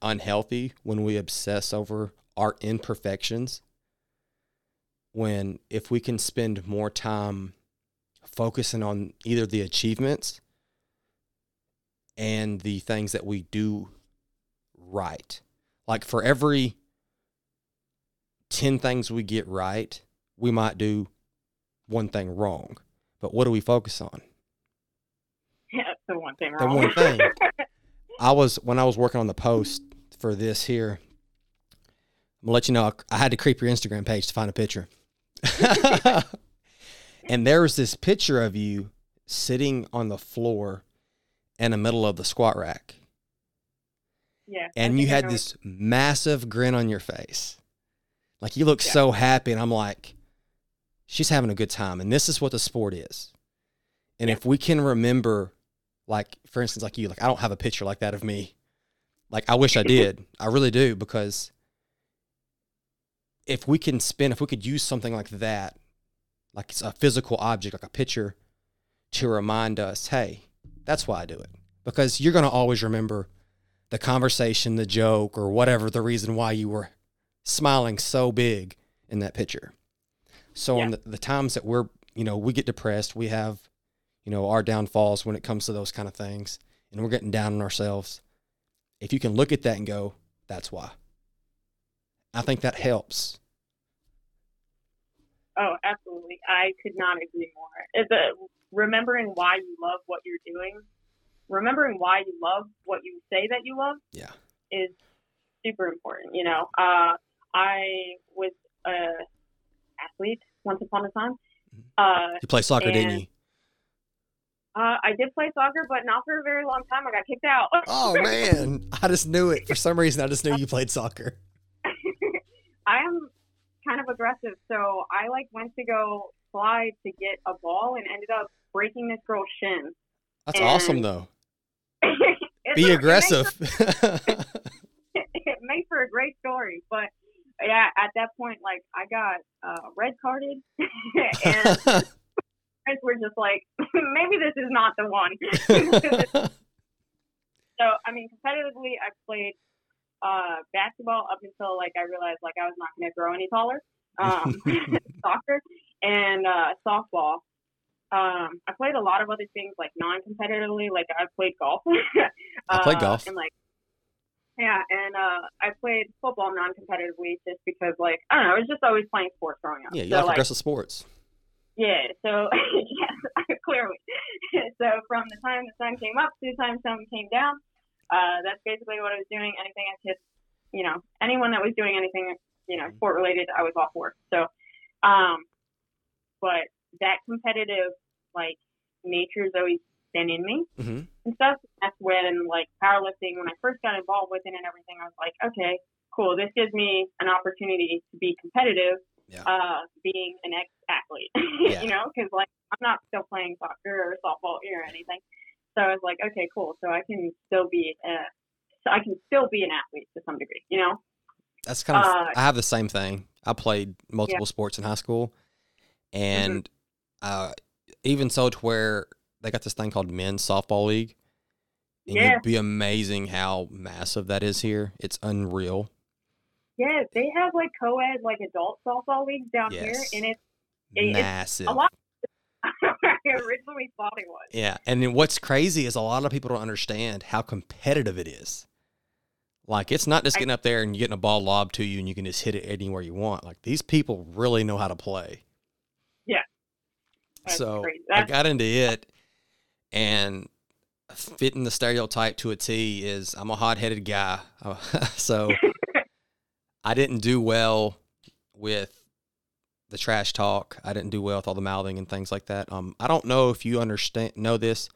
unhealthy when we obsess over our imperfections. When if we can spend more time focusing on either the achievements and the things that we do right. Like for every 10 things we get right, we might do one thing wrong. But what do we focus on? the one thing The one thing. I was when I was working on the post for this here. I'm gonna let you know I had to creep your Instagram page to find a picture. and there was this picture of you sitting on the floor in the middle of the squat rack. yeah. And you had this massive grin on your face. Like you look Yeah. so happy. And I'm like, she's having a good time. And this is what the sport is. And Yeah. if we can remember, like, for instance, like you, like, I don't have a picture like that of me. Like, I wish I did. I really do. Because if we can spin, if we could use something like that, like it's a physical object, like a picture, to remind us, hey, that's why I do it. Because you're going to always remember the conversation, the joke, or whatever the reason why you were smiling so big in that picture. So Yeah. on the, the times that we're, you know, we get depressed, we have, you know, our downfalls when it comes to those kind of things, and we're getting down on ourselves. If you can look at that and go, that's why. I think that helps. Oh, absolutely. I could not agree more. A, remembering why you love what you're doing, remembering why you love what you say that you love Yeah. is super important. You know, uh, I was a athlete once upon a time. Uh, You play soccer, didn't you? Uh, I did play soccer, but not for a very long time. I got kicked out. Oh man, I just knew it. For some reason, I just knew you played soccer. I am kind of aggressive, so I like went to go slide to get a ball and ended up breaking this girl's shin. That's And- awesome, though. Be a- it makes aggressive. for- It makes for a great story, but yeah, at that point, like I got uh, red carded, and friends were just like, maybe this is not the one. so I mean, competitively, I played uh, basketball up until like I realized like I was not going to grow any taller. Um, soccer and uh, softball. Um, I played a lot of other things like non-competitively. Like I played golf. I played Uh, golf. And like, yeah, and uh, I played football non-competitively just because like I don't know, I was just always playing sports growing up. yeah, you so, like like, aggressive sports. Yeah, so yes, clearly. so from the time the sun came up to the time the sun came down, uh, that's basically what I was doing. Anything I could, you know, anyone that was doing anything, you know, sport related, I was all for. So, um, but that competitive like nature has always been in me hmm and stuff. That's when like powerlifting, when I first got involved with it and everything, I was like, okay, cool. This gives me an opportunity to be competitive Yeah. uh, being an ex athlete, Yeah. you know, because like I'm not still playing soccer or softball or anything. So I was like, okay, cool. So I can still be, uh, so I can still be an athlete to some degree, you know. That's kind of. Uh, I have the same thing. I played multiple sports in high school, Mm-hmm. and uh, even so to where they got this thing called men's softball league. And Yeah. you'd be amazing how massive that is here. It's unreal. Yeah, they have like co-ed, like adult softball leagues down Yes. here, and it's It's Massive. a lot. I originally thought it was. Yeah, and then what's crazy is a lot of people don't understand how competitive it is. Like it's not just getting up there and you getting a ball lobbed to you and you can just hit it anywhere you want. Like these people really know how to play. That's so. I got into it, and fitting the stereotype to a T is I'm a hot headed guy. so I didn't do well with the trash talk. I didn't do well with all the mouthing and things like that. Um, I don't know if you understand know this,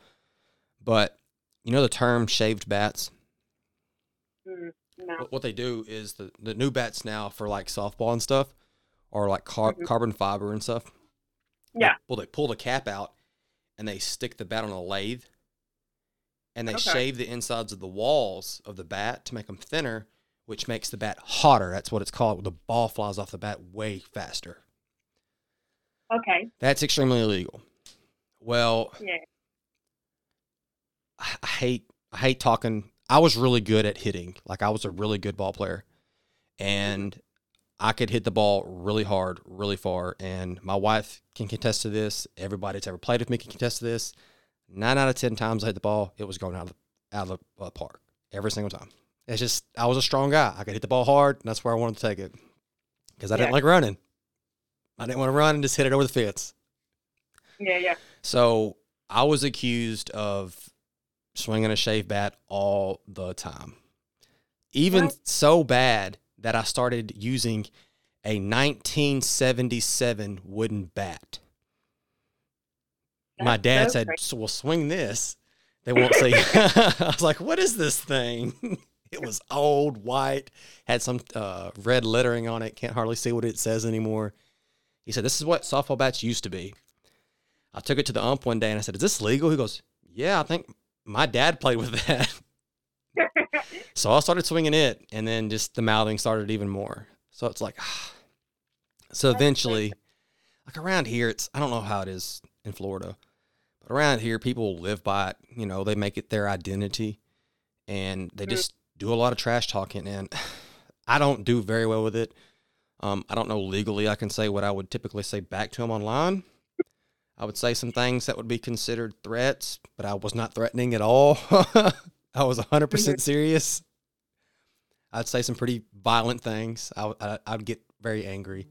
but you know the term shaved bats. mm, no. What- What they do is the the new bats now for like softball and stuff, are like car- Mhm. carbon fiber and stuff. Yeah. Well, they pull the cap out and they stick the bat on a lathe, and they Okay. shave the insides of the walls of the bat to make them thinner, which makes the bat hotter. That's what it's called. The ball flies off the bat way faster. Okay. That's extremely illegal. Well, Yeah. I I hate I hate talking. I was really good at hitting. Like I was a really good ball player, and I could hit the ball really hard, really far. And my wife can contest to this. Everybody that's ever played with me can contest to this. Nine out of ten times I hit the ball, it was going out of the, out of the uh, park every single time. It's just I was a strong guy. I could hit the ball hard, and that's where I wanted to take it because I didn't like running. I didn't want to run and just hit it over the fence. Yeah. Yeah. So I was accused of swinging a shave bat all the time. Even What? so bad that I started using a 1977 wooden bat. My dad so said, so "We'll swing this." They won't see. I was like, "What is this thing?" it was old, white, had some uh, red lettering on it. Can't hardly see what it says anymore. He said, "This is what softball bats used to be." I took it to the ump one day and I said, "Is this legal?" He goes, "Yeah, I think my dad played with that." so I started swinging it, and then just the mouthing started even more. So it's like, so eventually, like around here, it's I don't know how it is in Florida, but around here, people live by it. You know, they make it their identity, and they Mhm. just do a lot of trash talking. And I don't do very well with it. Um, I don't know legally. I can say what I would typically say back to them online. I would say some things that would be considered threats, but I was not threatening at all. I was 100% serious. I'd say some pretty violent things. I, would- I, I'd get very angry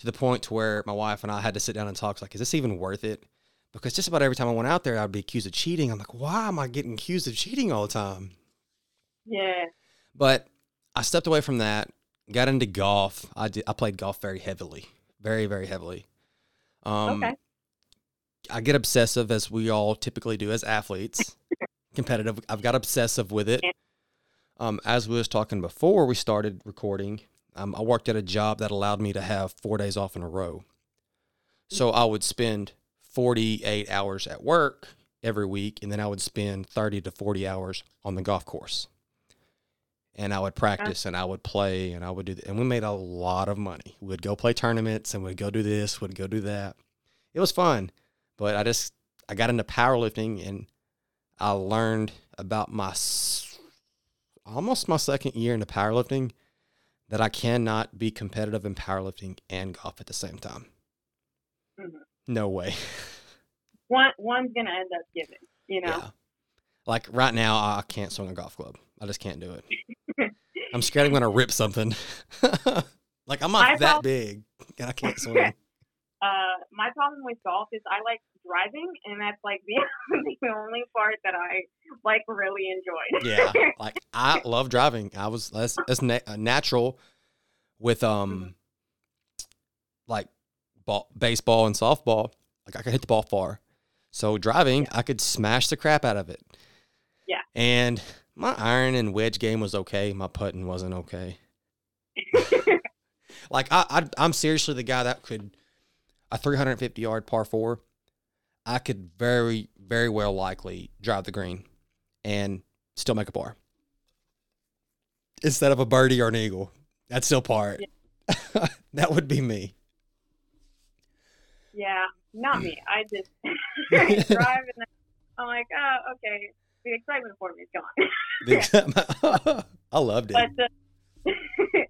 to the point to where my wife and I had to sit down and talk. Like, is this even worth it? Because just about every time I went out there, I'd be accused of cheating. I'm like, why am I getting accused of cheating all the time? Yeah. But I stepped away from that, got into golf. I did. I played golf very heavily, very very heavily. Um, Okay. I get obsessive as we all typically do as athletes. Competitive. I've got obsessive with it. Um, as we was talking before we started recording, um, I worked at a job that allowed me to have four days off in a row. So I would spend 48 hours at work every week, and then I would spend 30 to 40 hours on the golf course. And I would practice and I would play and I would do, and we made a lot of money. We'd go play tournaments and we'd go do this, we'd go do that. It was fun, but I just, I got into powerlifting and I learned about my, s- almost my second year into powerlifting that I cannot be competitive in powerlifting and golf at the same time. Mhm. No way. One one's gonna end up giving. You know. Yeah. Like right now, I can't swing a golf club. I just can't do it. I'm scared I'm going to rip something. like I'm not that big and I can't swim. Uh, my problem with golf is I like driving, and that's like the the only part that I like really enjoyed. yeah. Like I love driving. I was that's that's na- uh, natural with um like ball, baseball and softball. Like I could hit the ball far. So driving, I could smash the crap out of it. Yeah. And my iron and wedge game was okay. My putting wasn't okay. Like I, I I'm seriously the guy that could a 350 yard par four. I could very very well likely drive the green and still make a par instead of a birdie or an eagle. That's still par. that would be me. Yeah, not me. I just drive and then I'm like, oh, okay. The excitement for me is gone. I loved it. but the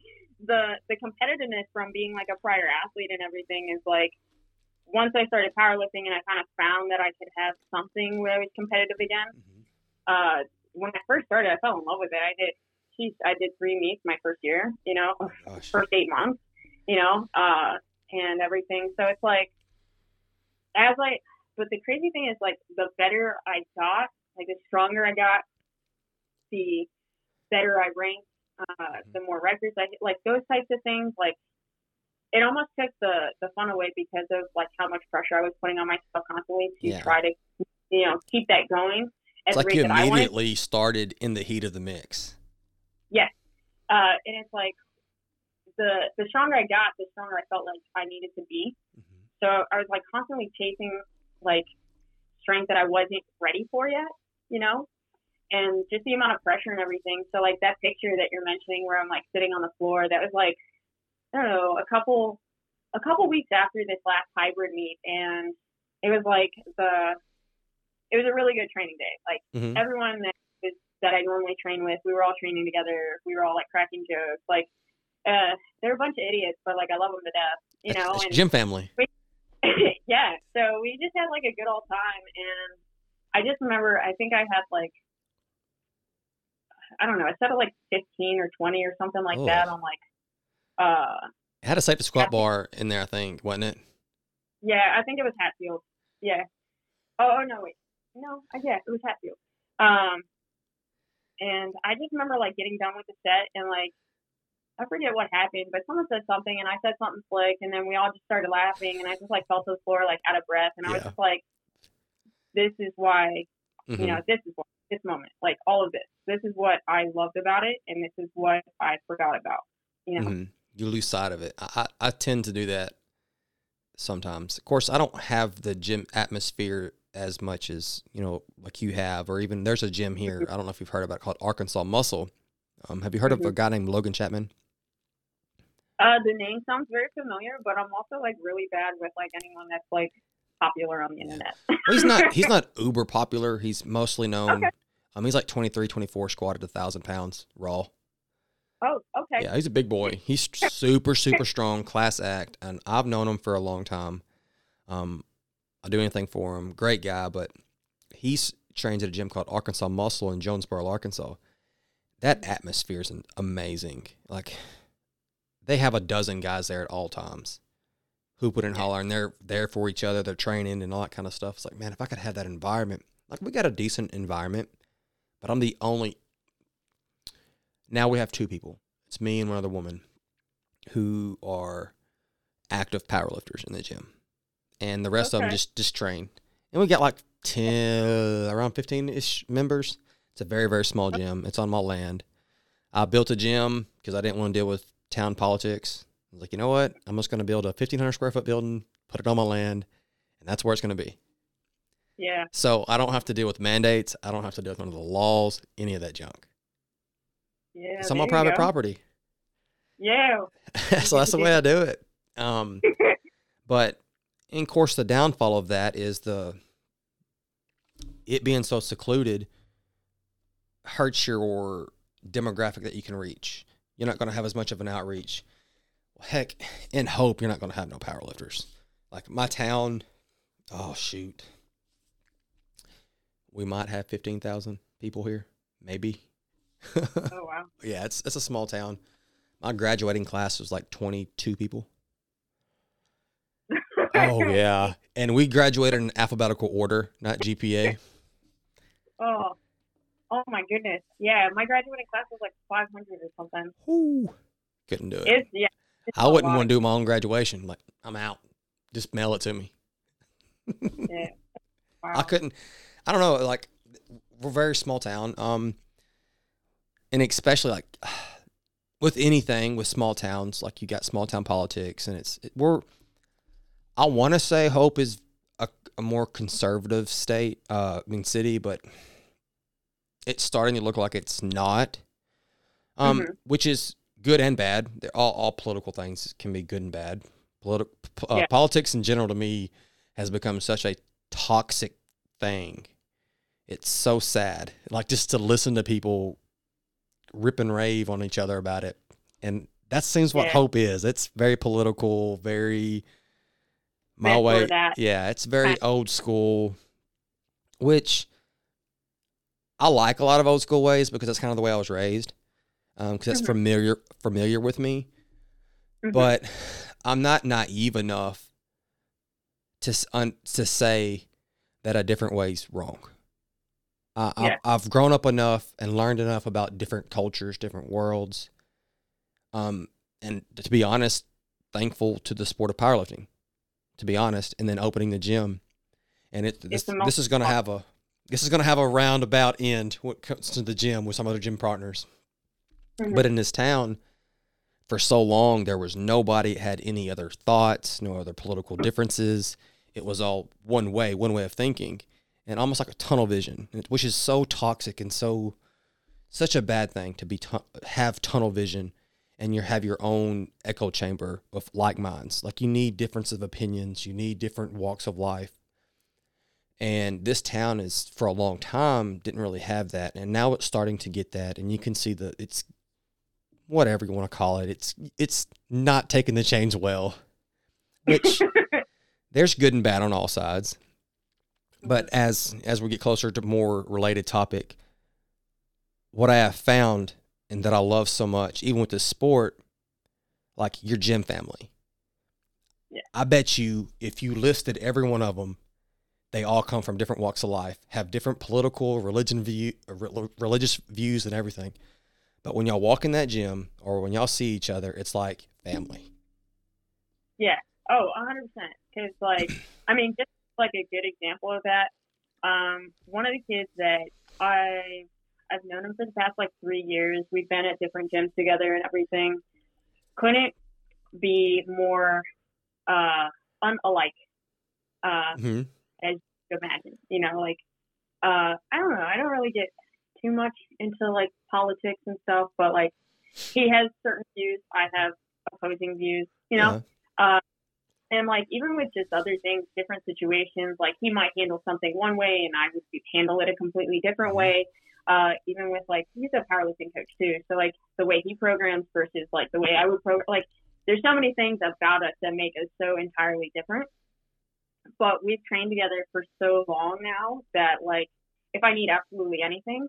the the competitiveness from being like a prior athlete and everything is like once I started powerlifting and I kind of found that I could have something where I was competitive again. Mhm. Uh, when I first started, I fell in love with it. I did, geez, I did three meets my first year. You know, Gosh. first eight months, you know, uh, and everything. So it's like, as I, but the crazy thing is like the better I got, like the stronger I got, the better I ranked, uh, the more records I hit, like those types of things, like it almost took the, the fun away because of like how much pressure I was putting on myself constantly to Yeah. try to, you know, keep that going It's like you immediately started in the heat of the mix. Uh, and it's like the the stronger I got, the stronger I felt like I needed to be. Mhm. So I was like constantly chasing like strength that I wasn't ready for yet, you know, and just the amount of pressure and everything. So like that picture that you're mentioning where I'm like sitting on the floor, that was like I don't know a couple a couple weeks after this last hybrid meet, and it was like the it was a really good training day. Like Mhm. everyone that was that I normally train with, we were all training together. We were all like cracking jokes. Like uh, they're a bunch of idiots, but like I love them to death, you know. it's and gym family. yeah, so we just had like a good old time, and I just remember I think I had like I don't know, I set it like fifteen or twenty or something like Oh. that on like uh It had a safety squat Happy- bar in there, I think, wasn't it? yeah, I think it was Hatfield. Yeah. Oh, oh no, wait. No, I yeah, it was Hatfield. Um and I just remember like getting done with the set and like I forget what happened, but someone said something and I said something slick and then we all just started laughing and I just like fell to the floor like out of breath and I was just like this is why Mhm. you know, this is what, this moment, like all of this. This is what I loved about it, and this is what I forgot about. You know, Mhm. You lose sight of it. I, I, I tend to do that sometimes. Of course, I don't have the gym atmosphere as much as you know, like you have, or even there's a gym here. I don't know if you've heard about it called Arkansas Muscle. Um, have you heard of a guy named Logan Chapman? uh, the name sounds very familiar, but I'm also like really bad with like anyone that's like popular on the internet. Well, he's not. He's not uber popular. He's mostly known. Okay. Um, he's like 23, 24, squatted a thousand pounds raw. oh, okay. Yeah, he's a big boy. He's super, super strong, class act, and I've known him for a long time. Um, I'll do anything for him. Great guy, but he's trains at a gym called Arkansas Muscle in Jonesboro, Arkansas. That atmosphere is amazing. Like they have a dozen guys there at all times, hooping and hollering. They're there for each other. They're training and all that kind of stuff. It's like, man, if I could have that environment, like we got a decent environment, but I'm the only now we have two people It's me and one other woman who are active powerlifters in the gym, and the rest of them just just train. And we got like ten, around fifteen ish members. It's a very very small gym. It's on my land. I built a gym because I didn't want to deal with town politics. I was like, you know what? I'm just going to build a 1,500 square foot building, put it on my land, and that's where it's going to be. Yeah. So I don't have to deal with mandates. I don't have to deal with none of the laws, any of that junk. Yeah. it's on my private go. property. Yeah. so that's the way I do it. Um, but in course, the downfall of that is the it being so secluded hurts your demographic that you can reach. You're not going to have as much of an outreach. Heck, in Hope, you're not going to have no powerlifters. Like my town, oh shoot, we might have fifteen thousand people here, maybe. oh wow. Yeah, it's it's a small town. My graduating class was like 22 people. Oh yeah, and we graduated in alphabetical order, not GPA. Oh. Oh my goodness. Yeah, my graduating class was like 500 or something. Ooh, couldn't do it. It's yeah. I wouldn't want to do my own graduation. Like I'm out. Just mail it to me. Yeah. Wow. I couldn't. I don't know. Like we're a very small town. Um, and especially like with anything with small towns, like you got small town politics, and it's it, we're. I want to say Hope is a, a more conservative state, uh, I mean city, but it's starting to look like it's not. Um, Mhm. which is good and bad. They're all all political things can be good and bad. Politi- uh, Yeah. Politics in general, to me, has become such a toxic thing. It's so sad. Like just to listen to people rip and rave on each other about it. And that seems what Yeah. hope is. It's very political, very my way. that. Yeah, it's very Kind- old school, which I like a lot of old school ways because that's kind of the way I was raised. Um, because that's Mhm. familiar familiar with me Mhm. but I'm not naive enough to un, to say that a different way's wrong. Uh, Yeah. I've, I've grown up enough and learned enough about different cultures, different worlds. Um, and to be honest, thankful to the sport of powerlifting. To be honest, and then opening the gym, and it this, this is going to have a this is going to have a roundabout end when it comes to the gym with some other gym partners. Mhm. But in this town, for so long, there was nobody had any other thoughts, no other political differences. It was all one way, one way of thinking, and almost like a tunnel vision, which is so toxic and so such a bad thing to be tu- have tunnel vision and you have your own echo chamber of like minds. Like you need difference of opinions, you need different walks of life. And this town is for a long time didn't really have that, and now it's starting to get that, and you can see the it's whatever you want to call it. It's it's not taking the change well, which there's good and bad on all sides. But as as we get closer to more related topic, what I have found and that I love so much, even with the sport, like your gym family. Yeah. I bet you if you listed every one of them, they all come from different walks of life, have different political, religion view, uh, religious views, and everything. But when y'all walk in that gym or when y'all see each other, it's like family. Yeah. Oh, a hundred percent. Because like, I mean, just like a good example of that. Um, one of the kids that I I've known him for the past like three years. We've been at different gyms together and everything. Couldn't be more uh unalike. Uh, hmm to imagine. You know, like uh, I don't know. I don't really get too much into like politics and stuff, but like he has certain views. I have opposing views. You know, uh, and like even with just other things, different situations, like he might handle something one way, and I would handle it a completely different way. Uh, even with like he's a powerlifting coach too, so like the way he programs versus like the way I would program, like there's so many things about us that make us so entirely different but we've trained together for so long now that like if I need absolutely anything,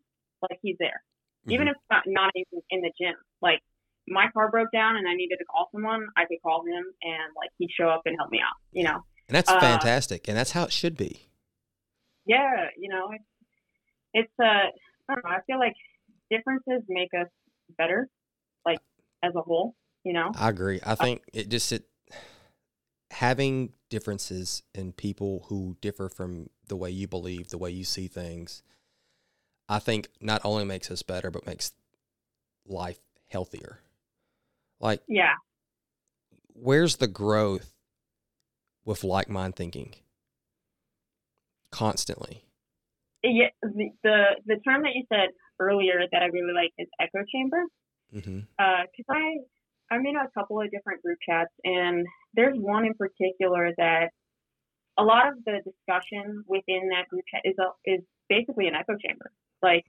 like he's there. Even if not not even in the gym. Like my car broke down and I needed to call someone, I could call him and like he'd show up and help me out. You know? And that's Uh, fantastic. And that's how it should be. Yeah, you know, it's it's uh I don't know, I feel like differences make us better. Like as a whole. You know. I agree. I think it just it having differences in people who differ from the way you believe, the way you see things. I think not only makes us better, but makes life healthier. Like, yeah, where's the growth with like mind thinking? Constantly. Yeah, the, the the term that you said earlier that I really like is echo chamber. Because Mm-hmm. uh, I I'm in a couple of different group chats, and there's one in particular that a lot of the discussion within that group chat is a, is basically an echo chamber. Like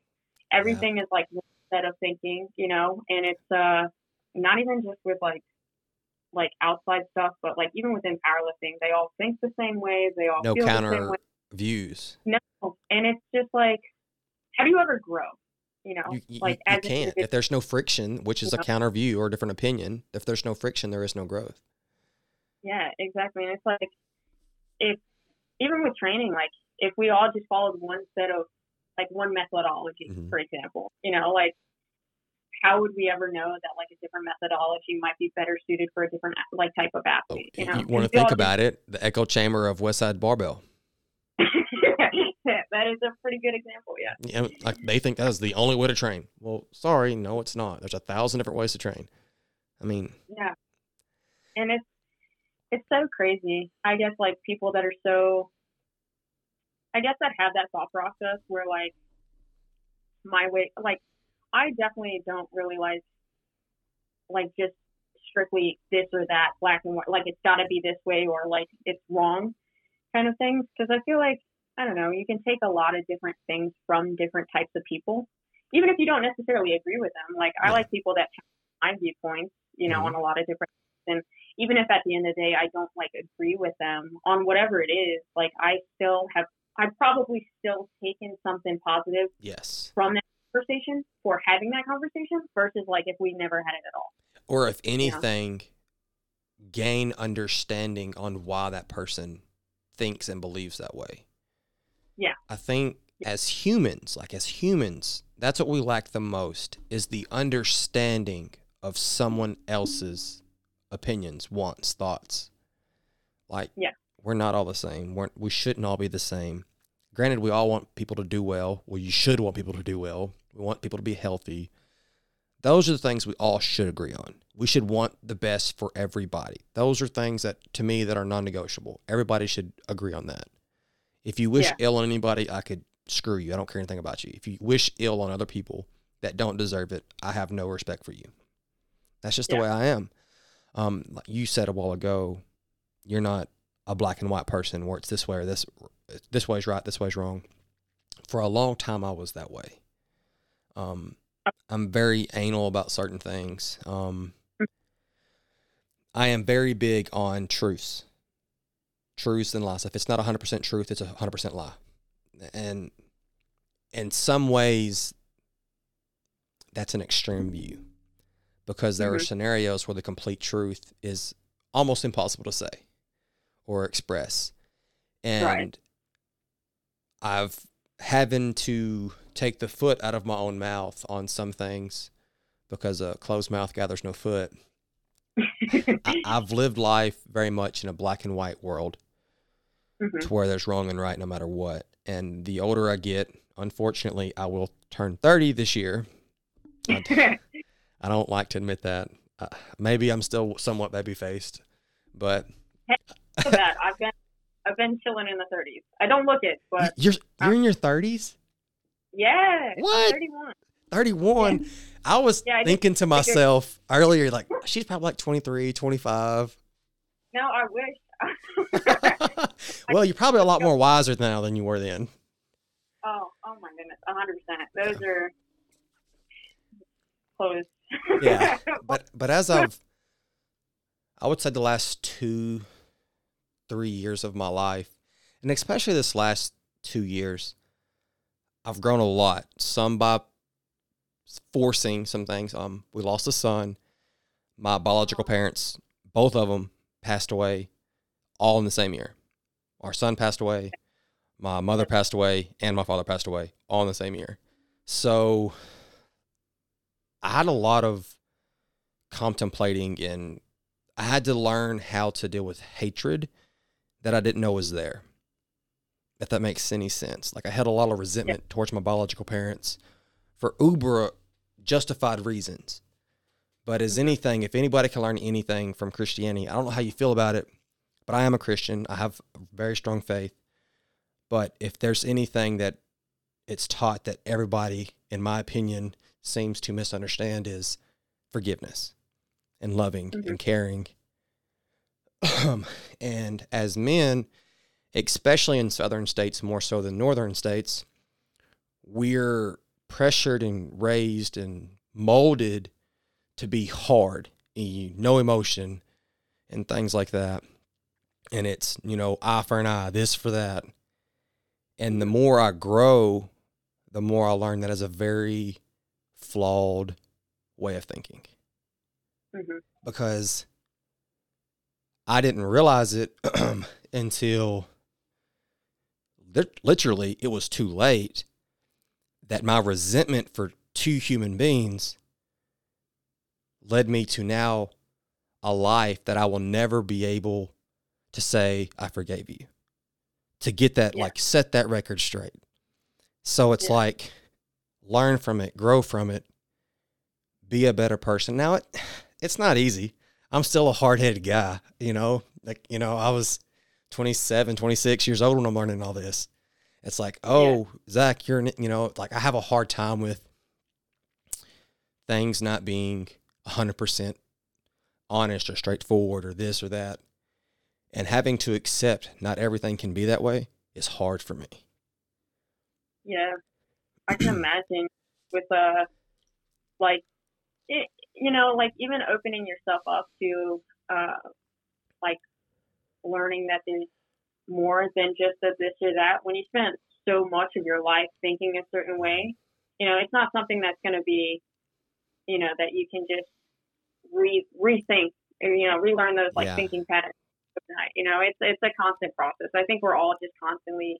everything is like one set of thinking, you know, and it's uh not even just with like like outside stuff, but like even within powerlifting, they all think the same way. They all No feel the same counter way. views. No, and it's just like, how do you ever grow? You know, You, you, like you can't. If there's no friction, which is a Yeah. counter view or a different opinion, if there's no friction, there is no growth. Yeah, exactly. And it's like, if even with training, like if we all just followed one set of like one methodology, Mhm. for example, you know, like how would we ever know that like a different methodology might be better suited for a different like type of Oh, athlete? you You know, want to If we all think about it, the echo chamber of Westside Barbell. that is a pretty good example. Yeah. You know, like they think that is the only way to train. Well, sorry, no, it's not. There's a thousand different ways to train. I mean, Yeah. And it's it's so crazy. I guess like people that are so I guess that have that thought process where like my way like I definitely don't really like like just strictly this or that black and white like it's got to be this way or like it's wrong kind of things because I feel like I don't know you can take a lot of different things from different types of people even if you don't necessarily agree with them. Like I like people that have my viewpoints you know Mhm. on a lot of different and even if at the end of the day I don't like agree with them on whatever it is like I still have I've probably still taken something positive yes. from that conversation for having that conversation versus like if we never had it at all. Or if anything, gain understanding on why that person thinks and believes that way. Yeah. I think as humans, like as humans, that's what we lack the most is the understanding of someone else's opinions, wants, thoughts. Like Yeah. We're not all the same. We're, we shouldn't all be the same. Granted, we all want people to do well. Well, you should want people to do well. We want people to be healthy. Those are the things we all should agree on. We should want the best for everybody. Those are things that, to me, that are non-negotiable. Everybody should agree on that. If you wish Yeah. ill on anybody, I could screw you. I don't care anything about you. If you wish ill on other people that don't deserve it, I have no respect for you. That's just the way I am. Um, like you said a while ago, you're not a black and white person where it's this way or this this way's right, this way's wrong. For a long time, I was that way. Um, I'm very anal about certain things. Um, I am very big on truths, truths and lies. If it's not 100% truth, it's a 100% lie. And in some ways, that's an extreme view because there are Mhm. scenarios where the complete truth is almost impossible to say or express. And Right. I've having to take the foot out of my own mouth on some things because a closed mouth gathers no foot. I, I've lived life very much in a black and white world Mhm. to where there's wrong and right no matter what. And the older I get, unfortunately, I will turn 30 this year. I, I don't like to admit that. Uh, maybe I'm still somewhat baby faced, but so bad. I've been I've been chilling in the 30s. I don't look it, but you're you're in your 30s, yeah, What? 31. 31. I was Yeah, I thinking to myself earlier, like she's probably like 23, 25. No, I wish. well, you're probably a lot more wiser now than you were then. oh, oh my goodness, 100. percent Those are closed. Yeah. but but as I've I would say the last two, three years of my life, and especially this last two years, I've grown a lot. Some by forcing some things. Um, we lost a son. My biological parents, both of them, passed away, all in the same year. Our son passed away. My mother passed away, and my father passed away, all in the same year. So I had a lot of contemplating and I had to learn how to deal with hatred that I didn't know was there. If that makes any sense. Like I had a lot of resentment yeah. towards my biological parents for uber justified reasons. But as anything, if anybody can learn anything from Christianity, I don't know how you feel about it, but I am a Christian. I have a very strong faith. But if there's anything that it's taught that everybody, in my opinion, seems to misunderstand is forgiveness and loving mm-hmm. and caring. Um, and as men, especially in southern states more so than northern states, we're pressured and raised and molded to be hard, no emotion, and things like that. And it's, you know, eye for an eye, this for that. And the more I grow, the more I learn that is a very flawed way of thinking. Mm-hmm. Because I didn't realize it until literally it was too late that my resentment for two human beings led me to now a life that I will never be able to say, I forgave you. To get that, yeah. like, set that record straight. So it's yeah. like, learn from it, grow from it, be a better person. Now, it, it's not easy. I'm still a hard headed guy, you know, like, you know, I was 27, 26 years old when I'm learning all this. It's like, oh, yeah. Zach, you're, you know, like I have a hard time with things not being 100% honest or straightforward or this or that. And having to accept not everything can be that way is hard for me. Yeah. I can imagine with a, like it, you know, like even opening yourself up to uh like learning that there's more than just a this or that. When you spend so much of your life thinking a certain way, you know, it's not something that's going to be, you know, that you can just re rethink or you know relearn those like yeah. thinking patterns. You know, it's it's a constant process. I think we're all just constantly.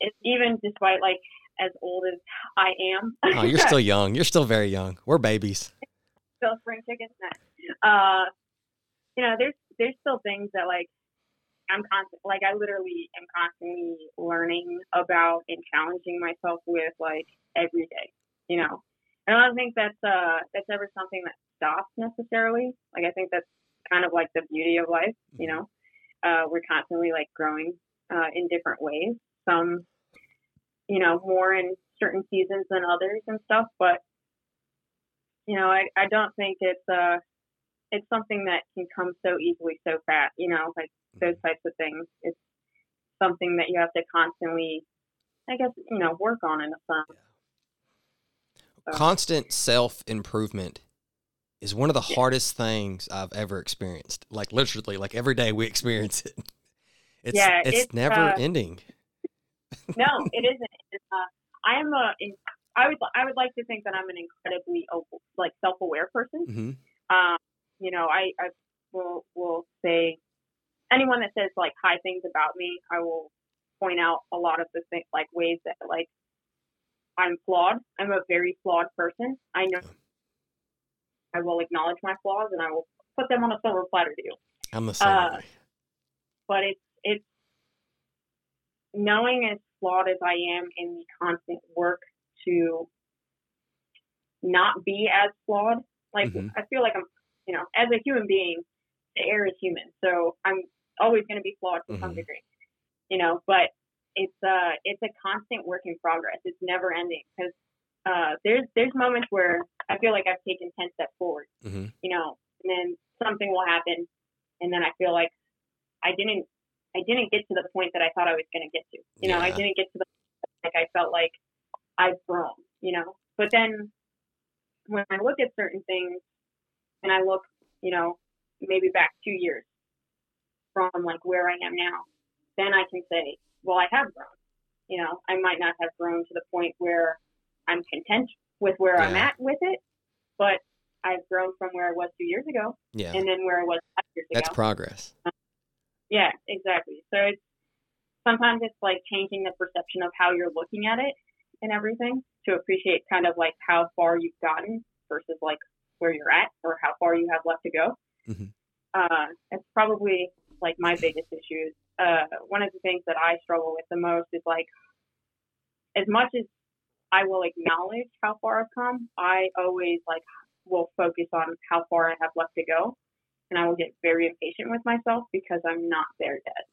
It's even despite like as old as I am. oh, you're still young. You're still very young. We're babies. Still spring chickens. Uh, you know, there's there's still things that like I'm constant, like I literally am constantly learning about and challenging myself with like every day, you know. And I don't think that's uh that's ever something that stops necessarily. Like I think that's kind of like the beauty of life, you know. Uh, we're constantly like growing uh, in different ways. Some, you know, more in certain seasons than others and stuff. But you know, I I don't think it's uh it's something that can come so easily so fast. You know, like those types of things. It's something that you have to constantly, I guess, you know, work on in a sense. So. Constant self improvement is one of the yeah. hardest things I've ever experienced. Like literally, like every day we experience it. It's yeah, it's, it's never uh, ending. No, it isn't. Uh, I am a. I would I would like to think that I'm an incredibly like self aware person. Mm-hmm. Um, you know, I, I will will say anyone that says like high things about me, I will point out a lot of the things like ways that like I'm flawed. I'm a very flawed person. I know I will acknowledge my flaws and I will put them on a silver platter to you. I'm the same uh, But it's it's knowing as flawed as I am in the constant work to not be as flawed. Like mm-hmm. I feel like I'm you know, as a human being, the err is human. So I'm always going to be flawed to mm-hmm. some degree, you know, but it's uh it's a constant work in progress. It's never ending because uh there's there's moments where I feel like I've taken ten steps forward, mm-hmm. you know, and then something will happen, and then I feel like I didn't I didn't get to the point that I thought I was going to get to. You yeah. know, I didn't get to the like I felt like I've grown. You know, but then when I look at certain things and I look, you know, maybe back two years from like where I am now, then I can say, well, I have grown. You know, I might not have grown to the point where I'm content with where yeah. I'm at with it, but I've grown from where I was two years ago, yeah, and then where I was five years That's ago. That's progress. Um, yeah, exactly. So it's sometimes it's like changing the perception of how you're looking at it and everything to appreciate kind of like how far you've gotten versus like where you're at or how far you have left to go. Mm-hmm. Uh, it's probably like my biggest issue. Uh, one of the things that I struggle with the most is like, as much as I will acknowledge how far I've come, I always like will focus on how far I have left to go, and I will get very impatient with myself because I'm not there yet.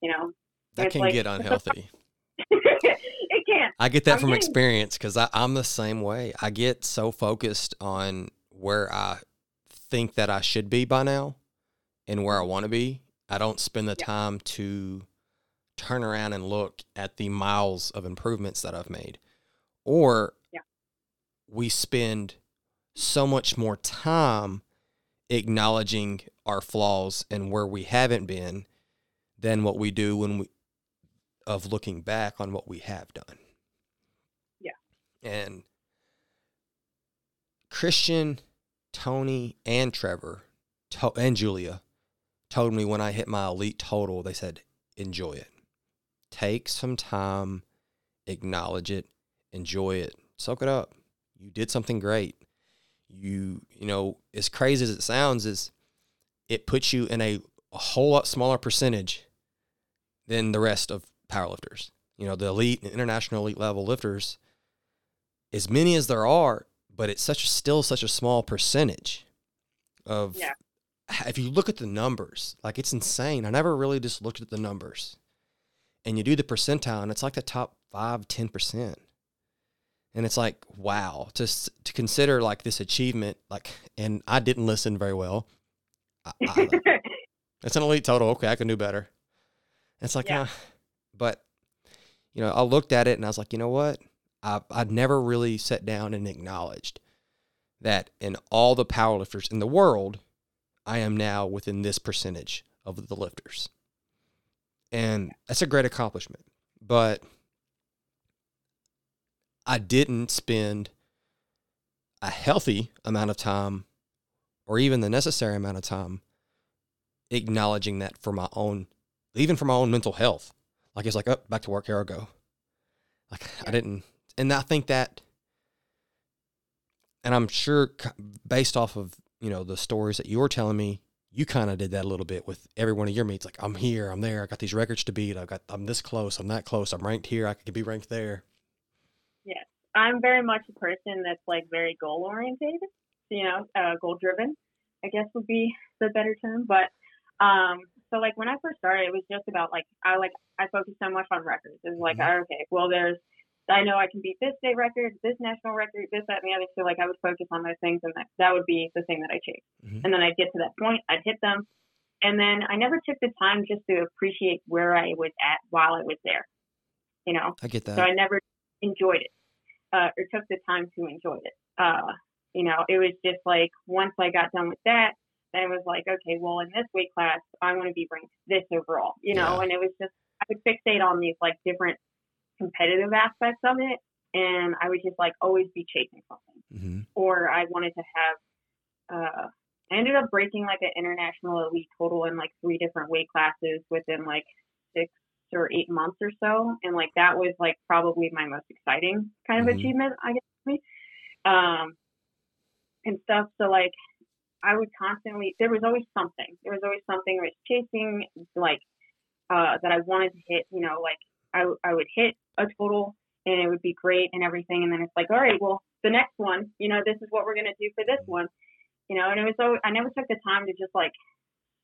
You know, that can like, get unhealthy. it can. I get that I'm from getting... experience because I'm the same way. I get so focused on where I think that I should be by now and where I want to be. I don't spend the yeah. time to turn around and look at the miles of improvements that I've made. Or yeah. we spend so much more time acknowledging our flaws and where we haven't been than what we do when we of looking back on what we have done. Yeah. And Christian, Tony, and Trevor, to- and Julia told me when I hit my elite total, they said, enjoy it. Take some time, acknowledge it, enjoy it, soak it up. You did something great. You, you know, as crazy as it sounds, is it puts you in a, a whole lot smaller percentage than the rest of powerlifters. You know, the elite and international elite level lifters, as many as there are, but it's such still such a small percentage of yeah. if you look at the numbers, like it's insane. I never really just looked at the numbers. And you do the percentile and it's like the top five, ten percent. And it's like, wow, just to consider like this achievement, like and I didn't listen very well. I, I, it's an elite total. Okay, I can do better. It's like, yeah. uh, but you know, I looked at it and I was like, you know what? I I'd never really sat down and acknowledged that in all the powerlifters in the world, I am now within this percentage of the lifters. And that's a great accomplishment. But I didn't spend a healthy amount of time or even the necessary amount of time acknowledging that for my own even for my own mental health like it's like, oh, back to work. Here I go. Like yeah. I didn't, and I think that, and I'm sure based off of you know the stories that you're telling me, you kind of did that a little bit with every one of your meets. Like I'm here, I'm there. I got these records to beat. I got, I'm this close. I'm that close. I'm ranked here. I could be ranked there. I'm very much a person that's like very goal oriented. You know, uh, goal driven. I guess would be the better term, but um, so like when I first started, it was just about like I like I focused so much on records. It was like mm-hmm. okay, well there's I know I can beat this state record, this national record, this that and the other. So like I would focus on those things, and that that would be the thing that I chase. Mm-hmm. And then I'd get to that point, I'd hit them, and then I never took the time just to appreciate where I was at while I was there. You know, I get that. So I never enjoyed it, uh, or took the time to enjoy it. Uh, you know, it was just like once I got done with that, and it was like, okay, well, in this weight class, I want to be ranked this overall, you know, yeah. and it was just, I would fixate on these like different competitive aspects of it. And I would just like always be chasing something. Mm-hmm. Or I wanted to have, uh, I ended up breaking like an international elite total in like three different weight classes within like six or eight months or so. And like that was like probably my most exciting kind of mm-hmm. achievement, I guess. Um, and stuff. So like I would constantly, there was always something. There was always something I was chasing, like, uh, that I wanted to hit, you know, like I, I would hit a total and it would be great and everything. And then it's like, all right, well, the next one, you know, this is what we're going to do for this one, you know, and it was so, I never took the time to just like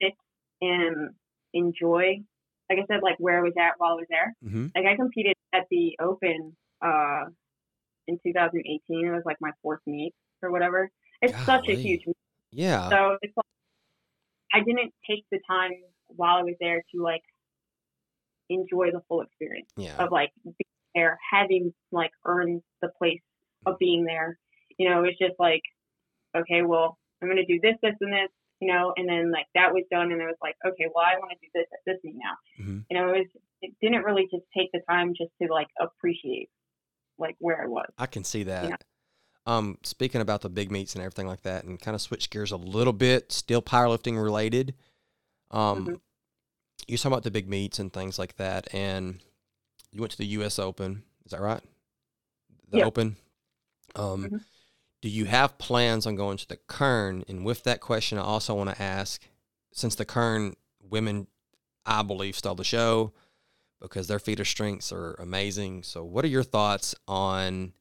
sit and enjoy, like I said, like where I was at while I was there. Mm-hmm. Like I competed at the Open, uh, in 2018. It was like my fourth meet or whatever. It's Golly. such a huge yeah. So it's like I didn't take the time while I was there to like enjoy the full experience yeah. of like being there, having like earned the place of being there. You know, it's just like, okay, well, I'm gonna do this, this, and this, you know, and then like that was done, and it was like, okay, well, I want to do this at this meet now. Mm-hmm. You know, it was it didn't really just take the time just to like appreciate like where I was. I can see that. You know? Um, speaking about the big meets and everything like that, and kind of switch gears a little bit, still powerlifting related. Um, mm-hmm. you talking about the big meets and things like that, and you went to the U.S. Open. Is that right? The Open. Um, mm-hmm. Do you have plans on going to the Kern? And with that question, I also want to ask, since the Kern women, I believe, stole the show because their feeder strengths are amazing. So, what are your thoughts on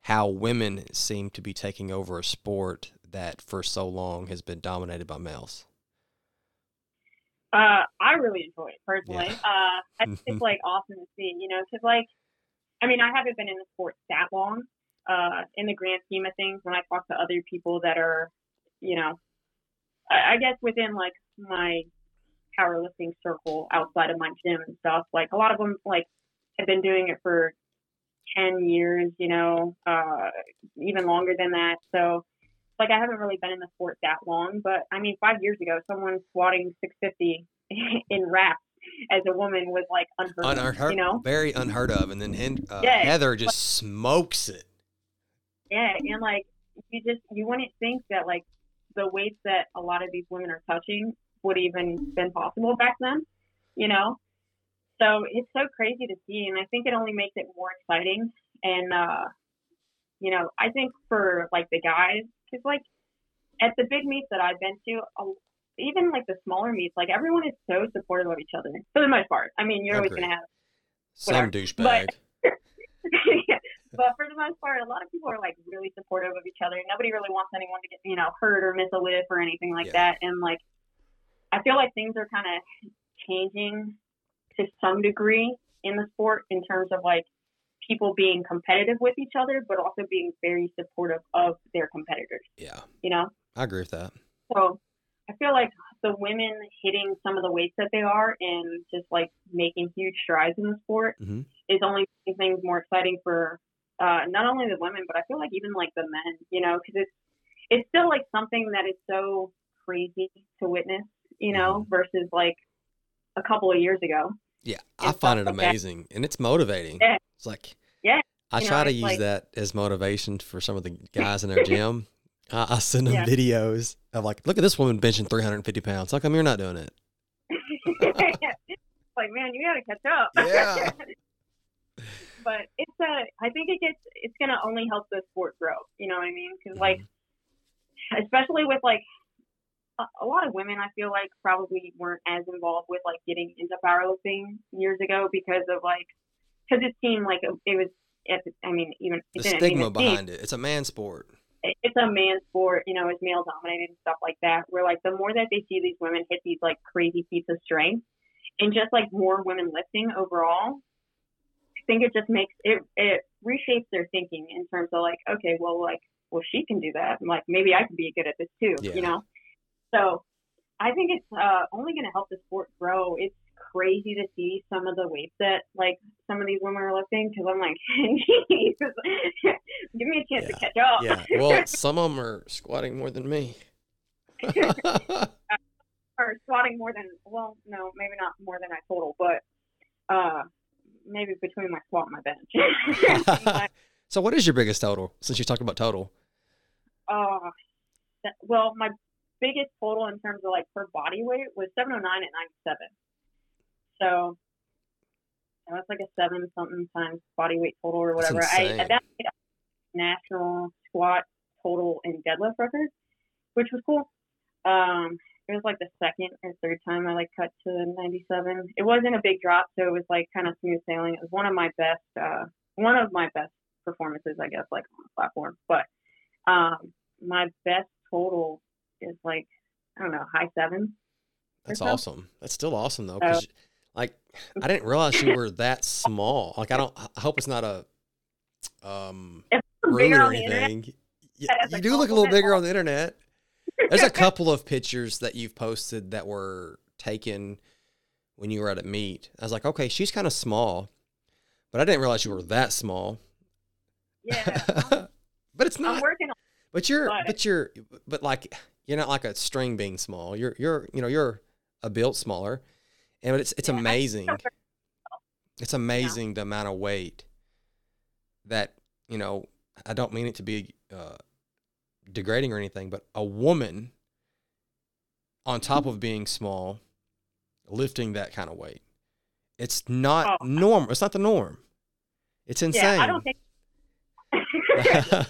how women seem to be taking over a sport that for so long has been dominated by males? Uh, I really enjoy it personally. Yeah. Uh, I think it's like awesome to see, you know, because like, I mean, I haven't been in the sport that long. Uh, in the grand scheme of things, when I talk to other people that are, you know, I, I guess within like my powerlifting circle outside of my gym and stuff, like a lot of them like have been doing it for 10 years, you know, uh, even longer than that. So, like, I haven't really been in the sport that long, but I mean, five years ago, someone squatting 650 in wraps as a woman was like unheard, unheard of, you know, very unheard of. And then uh, yeah, Heather just smokes it. Yeah, and like you just you wouldn't think that like the weights that a lot of these women are touching would even been possible back then, you know. So it's so crazy to see, and I think it only makes it more exciting. And uh, you know, I think for like the guys, because like at the big meets that I've been to, even like the smaller meets, like everyone is so supportive of each other for the most part. I mean, you're always gonna have whatever. some douchebag. But, but for the most part, a lot of people are like really supportive of each other. Nobody really wants anyone to get you know hurt or miss a lift or anything like yeah. that. And like, I feel like things are kind of changing to some degree in the sport in terms of like people being competitive with each other, but also being very supportive of their competitors. Yeah. You know? I agree with that. So I feel like the women hitting some of the weights that they are and just like making huge strides in the sport mm-hmm. is only making things more exciting for uh, not only the women, but I feel like even like the men, you know, because it's, it's still like something that is so crazy to witness, you know, mm-hmm. versus like a couple of years ago. Yeah, I find it amazing and it's motivating. Yeah. It's like, yeah. I try know, to use like, that as motivation for some of the guys in our gym. I, I, send them yeah. videos of like, look at this woman benching 350 pounds. How come you're not doing it? like, man, you got to catch up. Yeah. but it's a, uh, think it gets, it's going to only help the sport grow. You know what I mean? Because, mm-hmm. like, especially with like a lot of women I feel like probably weren't as involved with like getting into powerlifting years ago because of like because it seemed like it, was I mean even the stigma behind it. It's a man sport. It's a man sport, you know, it's male dominated and stuff like that. Where like the more that they see these women hit these like crazy feats of strength and just like more women lifting overall, I think it just makes it it reshapes their thinking in terms of like, okay, well like well she can do that. and like maybe I can be good at this too, yeah. you know? So I think it's uh, only going to help the sport grow. It's crazy to see some of the weights that like some of these women are lifting because I'm like, give me a chance yeah. to catch up. yeah, well, some of them are squatting more than me. are squatting more than well, no, maybe not more than I total, but uh, maybe between my squat and my bench. so, what is your biggest total? Since you're talking about total. Uh, well, my biggest total in terms of like per body weight was 709 at 97. So know, like a seven something times body weight total or whatever. I at that national squat total and deadlift record, which was cool. Um, it was like the second or third time I like cut to 97. It wasn't a big drop, so it was like kind of smooth sailing. It was one of my best, uh, one of my best performances, I guess, like on the platform. But um, my best total is like I don't know, high seven. That's awesome. That's still awesome though, because like I didn't realize you were that small. Like I don't. I hope it's not a um rumor or anything. You, you do look a little bigger on the internet. There's a couple of pictures that you've posted that were taken when you were at a meet. I was like, okay, she's kind of small, but I didn't realize you were that small. Yeah, but it's not. I'm working on. But you're, but, but you're, but like you're not like a string being small. You're you're you know you're a built smaller, and it's it's yeah, amazing. It's amazing yeah. the amount of weight that you know. I don't mean it to be uh, degrading or anything, but a woman on top of being small, lifting that kind of weight, it's not oh. normal. It's not the norm. It's insane. Yeah, I don't think.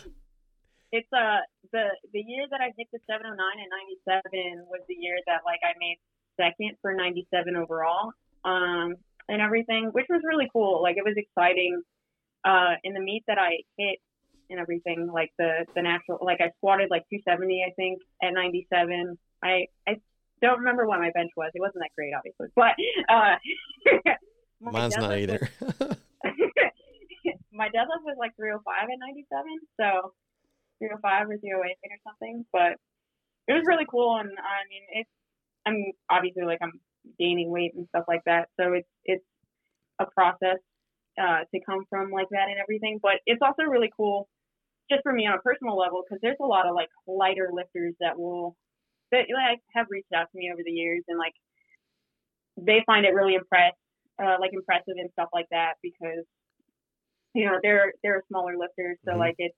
it's uh the the year that I hit the 709 and 97 was the year that like I made second for 97 overall. Um, and everything, which was really cool. Like it was exciting. Uh, in the meet that I hit and everything, like the the natural, like I squatted like 270, I think, at 97. I I don't remember what my bench was. It wasn't that great, obviously, but uh, mine's not either. my deadlift was like 305 at 97, so 305 or 308 or something. But it was really cool, and I mean, it's I'm obviously like I'm gaining weight and stuff like that, so it's it's a process uh, to come from like that and everything. But it's also really cool, just for me on a personal level, because there's a lot of like lighter lifters that will that like have reached out to me over the years and like they find it really impressed, uh, like impressive and stuff like that because you know they're they're a smaller lifter so mm-hmm. like it's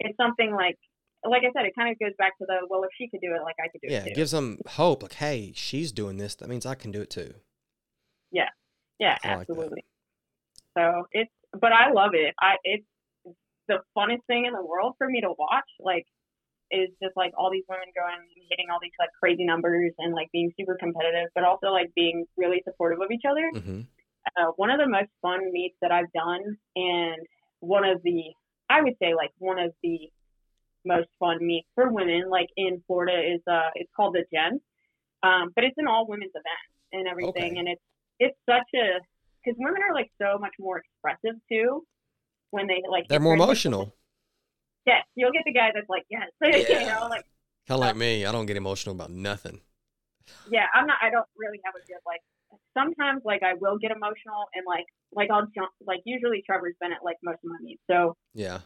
it's something like like I said, it kind of goes back to the well, if she could do it, like I could do yeah, it. Yeah, gives them hope. Like, hey, she's doing this. That means I can do it too. Yeah, yeah, I absolutely. Like so it's, but I love it. I it's the funnest thing in the world for me to watch. Like, is just like all these women going and hitting all these like crazy numbers and like being super competitive, but also like being really supportive of each other. Mm-hmm. Uh, one of the most fun meets that I've done, and one of the I would say like one of the most fun meets for women, like in Florida, is uh it's called the Gen, um, but it's an all women's event and everything, okay. and it's it's such a because women are like so much more expressive too when they like they're more emotional. Yes, you'll get the guy that's like yes, yeah. you know, like kind of like me. I don't get emotional about nothing. Yeah, I'm not. I don't really have a good like. Sometimes like I will get emotional and like like I'll jump like usually Trevor's been at like most of my meets, so yeah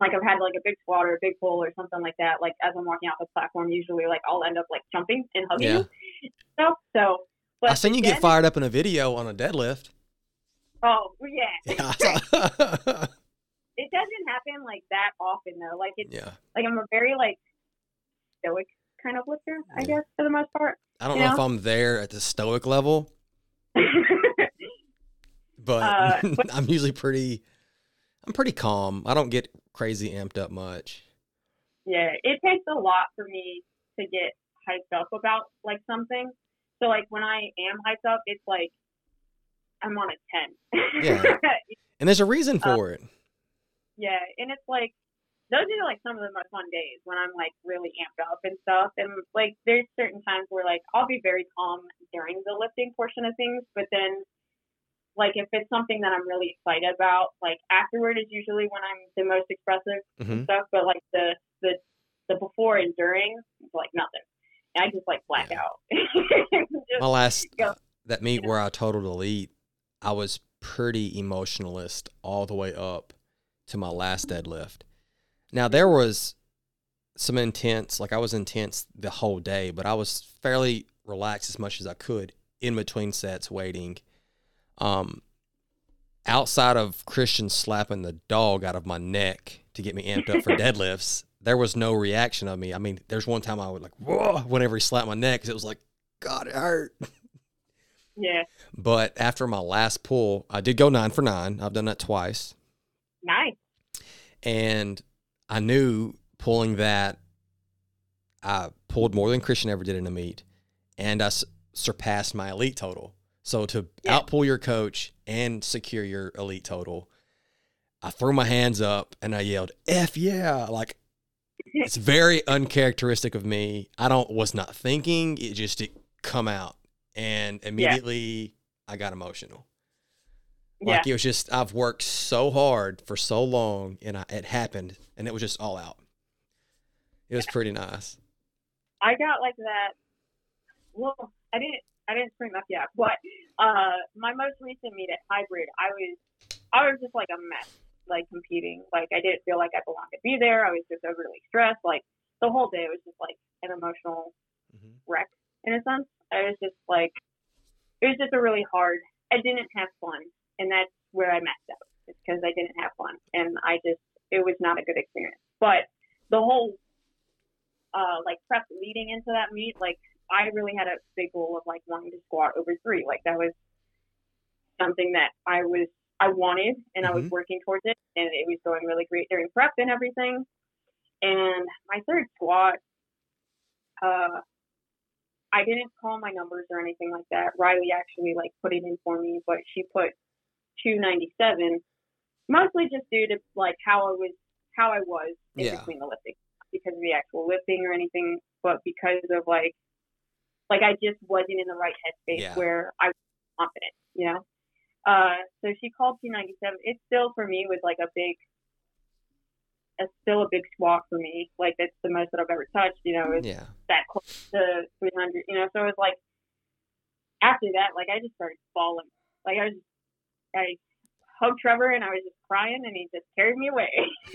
like I've had like a big squat or a big pull or something like that. Like as I'm walking off the platform, usually like I'll end up like jumping and hugging yeah. So, so but I seen you get fired up in a video on a deadlift. Oh yeah. yeah. it doesn't happen like that often though. Like it's yeah. like I'm a very like stoic kind of lifter, I yeah. guess, for the most part. I don't know, know, if I'm there at the stoic level. but, uh, but I'm usually pretty I'm pretty calm. I don't get crazy amped up much. Yeah, it takes a lot for me to get hyped up about like something. So like when I am hyped up, it's like I'm on a ten. yeah, and there's a reason uh, for um, it. Yeah, and it's like those are like some of the most fun days when I'm like really amped up and stuff. And like there's certain times where like I'll be very calm during the lifting portion of things, but then like if it's something that I'm really excited about, like afterward is usually when I'm the most expressive mm-hmm. and stuff. But like the the the before and during, like nothing. I just like black yeah. out. My last uh, that meet where I totaled elite, I was pretty emotionalist all the way up to my last deadlift. Now there was some intense, like I was intense the whole day, but I was fairly relaxed as much as I could in between sets waiting um, outside of Christian slapping the dog out of my neck to get me amped up for deadlifts, there was no reaction of me. I mean, there's one time I would like, whoa, whenever he slapped my neck, because it was like, God, it hurt. Yeah. But after my last pull, I did go nine for nine. I've done that twice. Nice. And I knew pulling that, I pulled more than Christian ever did in a meet, and I s- surpassed my elite total. So to yeah. outpull your coach and secure your elite total, I threw my hands up and I yelled, F yeah. Like it's very uncharacteristic of me. I don't was not thinking, it just it come out. And immediately yeah. I got emotional. Like yeah. it was just I've worked so hard for so long and I, it happened and it was just all out. It was pretty nice. I got like that. Well, I didn't I didn't scream up yet, but uh, my most recent meet at Hybrid, I was I was just like a mess, like competing. Like I didn't feel like I belonged to be there. I was just overly stressed. Like the whole day was just like an emotional mm-hmm. wreck in a sense. I was just like it was just a really hard. I didn't have fun, and that's where I messed up. It's because I didn't have fun, and I just it was not a good experience. But the whole uh, like prep leading into that meet, like I really had a big goal of like wanting to squat over three. Like that was something that I was I wanted and mm-hmm. I was mm-hmm. working towards it and it was going really great during prep and everything. And my third squat, uh, I didn't call my numbers or anything like that. Riley actually like put it in for me, but she put 297, mostly just due to like how I was how I was in Yeah. between the lifting, because of the actual lifting or anything, but because of like like I just wasn't in the right headspace Yeah. where I was confident, you know. Uh, so she called 297. It still for me was like a big, it's still a big squat for me. Like that's the most that I've ever touched. You know, it's Yeah. that close to 300. You know, so it was like after that, like I just started falling. Like I was, I hugged Trevor and I was just crying, and he just carried me away.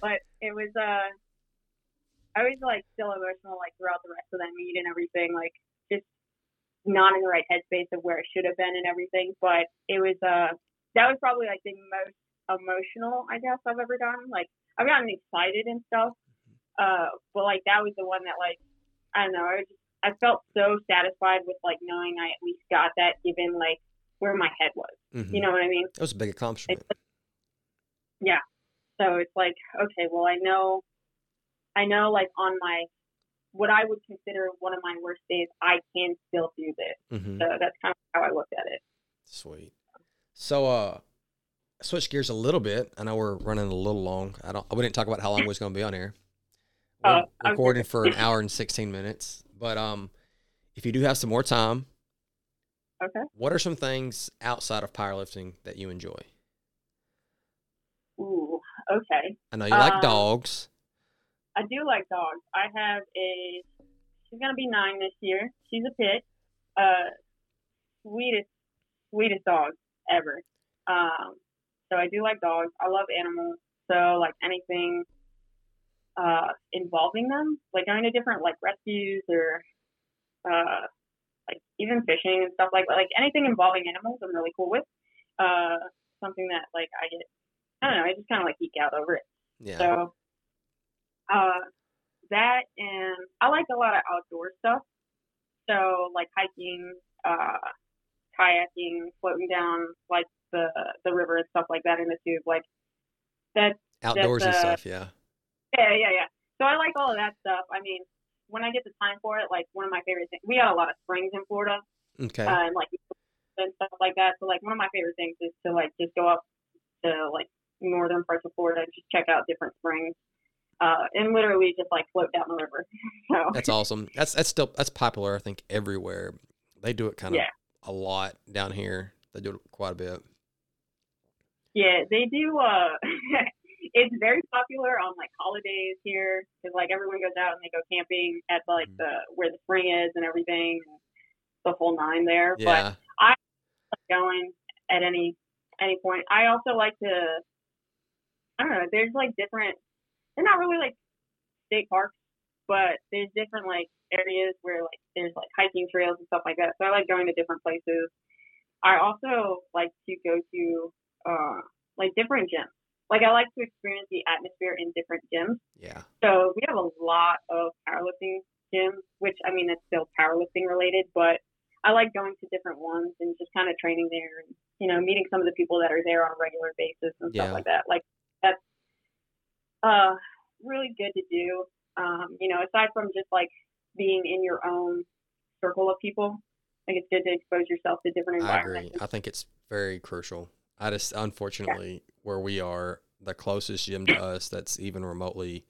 but it was uh, I was like still emotional like throughout the rest of that meet and everything. Like just not in the right headspace of where it should have been and everything. But it was uh, that was probably like the most emotional I guess I've ever done. Like I've gotten excited and stuff. Uh, but like that was the one that like I don't know. I just, I felt so satisfied with like knowing I at least got that, given like where my head was. Mhm. You know what I mean? That was a big accomplishment. Yeah. So it's like okay, well I know, I know like on my what I would consider one of my worst days, I can still do this. hmm So that's kind of how I looked at it. Sweet. So, uh, switch gears a little bit. I know we're running a little long. I don't. We didn't talk about how long we was going to be on here. We're Oh, okay. recording for an hour and sixteen minutes. But um, if you do have some more time, Okay. what are some things outside of powerlifting that you enjoy? Ooh. Okay. I know you like Um, dogs. I do like dogs. I have a. She's gonna be nine this year. She's a pit. Uh, sweetest, sweetest dog ever. Um, so I do like dogs. I love animals. So like anything, uh, involving them, like going to different like rescues or, uh, like even fishing and stuff like like anything involving animals, I'm really cool with. Uh, something that like I get. I don't know. I just kind of like geek out over it. Yeah. So, uh, that and I like a lot of outdoor stuff. So like hiking, uh, kayaking, floating down like the the river and stuff like that in the tube. Like that. Outdoorsy uh, stuff. Yeah. Yeah, yeah, yeah. So I like all of that stuff. I mean, when I get the time for it, like one of my favorite things. We got a lot of springs in Florida Okay. uh, and like and stuff like that. So like one of my favorite things is to like just go up to like northern parts of Florida and just check out different springs. Uh, and literally just like float down the river. So That's awesome. That's that's still that's popular. I think everywhere. They do it kind of Yeah. a lot down here. They do it quite a bit. yeah, they do. Uh, it's very popular on like holidays here because like everyone goes out and they go camping at like Mhm. the where the spring is and everything, the whole nine there. But Yeah. going at any any point. I also like to I don't know, there's like different they're not really like state parks, but there's different like areas where like there's like hiking trails and stuff like that. So I like going to different places. I also like to go to uh like different gyms. Like I like to experience the atmosphere in different gyms. Yeah. So we have a lot of powerlifting gyms, which I mean it's still powerlifting related, but I like going to different ones and just kind of training there and you know meeting some of the people that are there on a regular basis and Yeah. stuff like that. Like that's uh really good to do. Um, you know, aside from just like being in your own circle of people, I think it's good to expose yourself to different I agree. I think it's very crucial. I just unfortunately where we are, the closest gym to us that's even remotely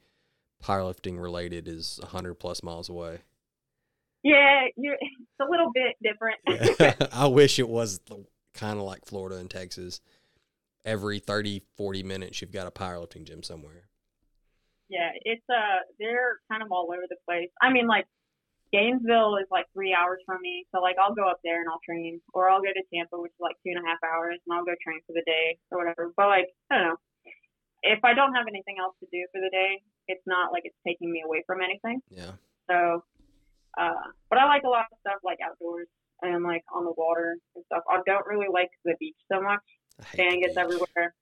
powerlifting related is hundred plus miles away. Yeah, you're, it's a little bit different. I wish it was kind of like Florida and Texas. Every 30, 40 minutes, you've got a powerlifting gym somewhere. Yeah, it's uh they're kind of all over the place. I mean like Gainesville is like three hours from me, so like I'll go up there and I'll train, or I'll go to Tampa, which is like two and a half hours, and I'll go train for the day or whatever. But like I don't know, if I don't have anything else to do for the day, it's not like it's taking me away from anything. Yeah. So, uh, but I like a lot of stuff like outdoors and like on the water and stuff. I don't really like the beach so much. Sand gets everywhere.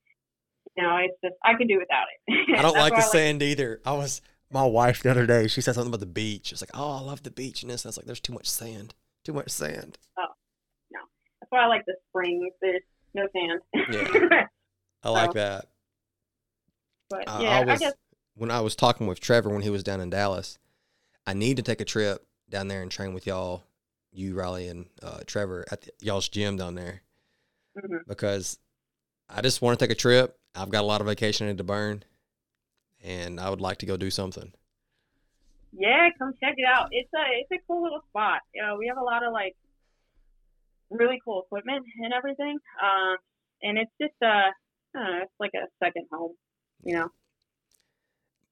Know, it's just I can do without it. I don't like the sand either. I was my wife the other day. She said something about the beach. It's like, oh, I love the beach, and this. I was like, there's too much sand. Too much sand. Oh no, that's why I like the springs. There's no sand. Yeah. I like So- that. but I yeah, I guess when I was talking with Trevor when he was down in Dallas, I need to take a trip down there and train with y'all, you Riley and uh, Trevor at the, y'all's gym down there, hmm because I just want to take a trip. I've got a lot of vacation to burn, and I would like to go do something. Yeah, come check it out. It's a it's a cool little spot. You know, we have a lot of like really cool equipment and everything. Um, and it's just uh, know, it's like a second home. You know.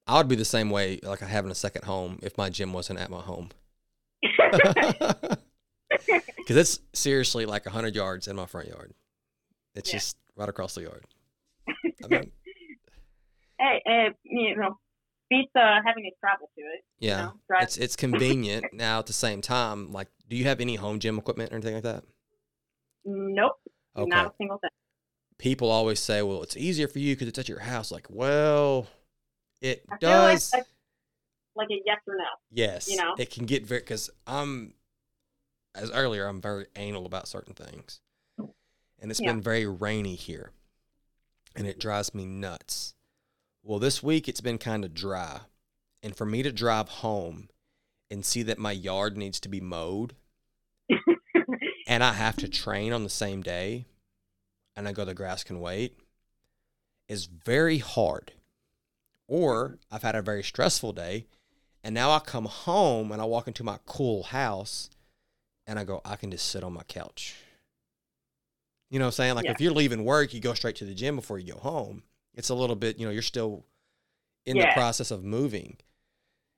I would be the same way, like having a second home, if my gym wasn't at my home. Because it's seriously like hundred yards in my front yard. It's Yeah. just right across the yard. I mean, hey, uh, you know, beats uh, having to travel to it. yeah, You know, drive. it's it's convenient. now at the same time, like, do you have any home gym equipment or anything like that? Nope, Okay. not a single thing. People always say, "Well, it's easier for you because it's at your house." Like, well, it I feel like does. like a yes or no. yes, you know? it can get very because I'm as earlier. I'm very anal about certain things, and it's Yeah. been very rainy here, and it drives me nuts. Well, this week it's been kind of dry, and for me to drive home and see that my yard needs to be mowed, and I have to train on the same day, and I go the grass can wait, is very hard. Or I've had a very stressful day, and now I come home and I walk into my cool house, and I go, I can just sit on my couch. You know what I'm saying? Like Yeah. if you're leaving work, you go straight to the gym before you go home. It's a little bit, you know, you're still in the process of moving.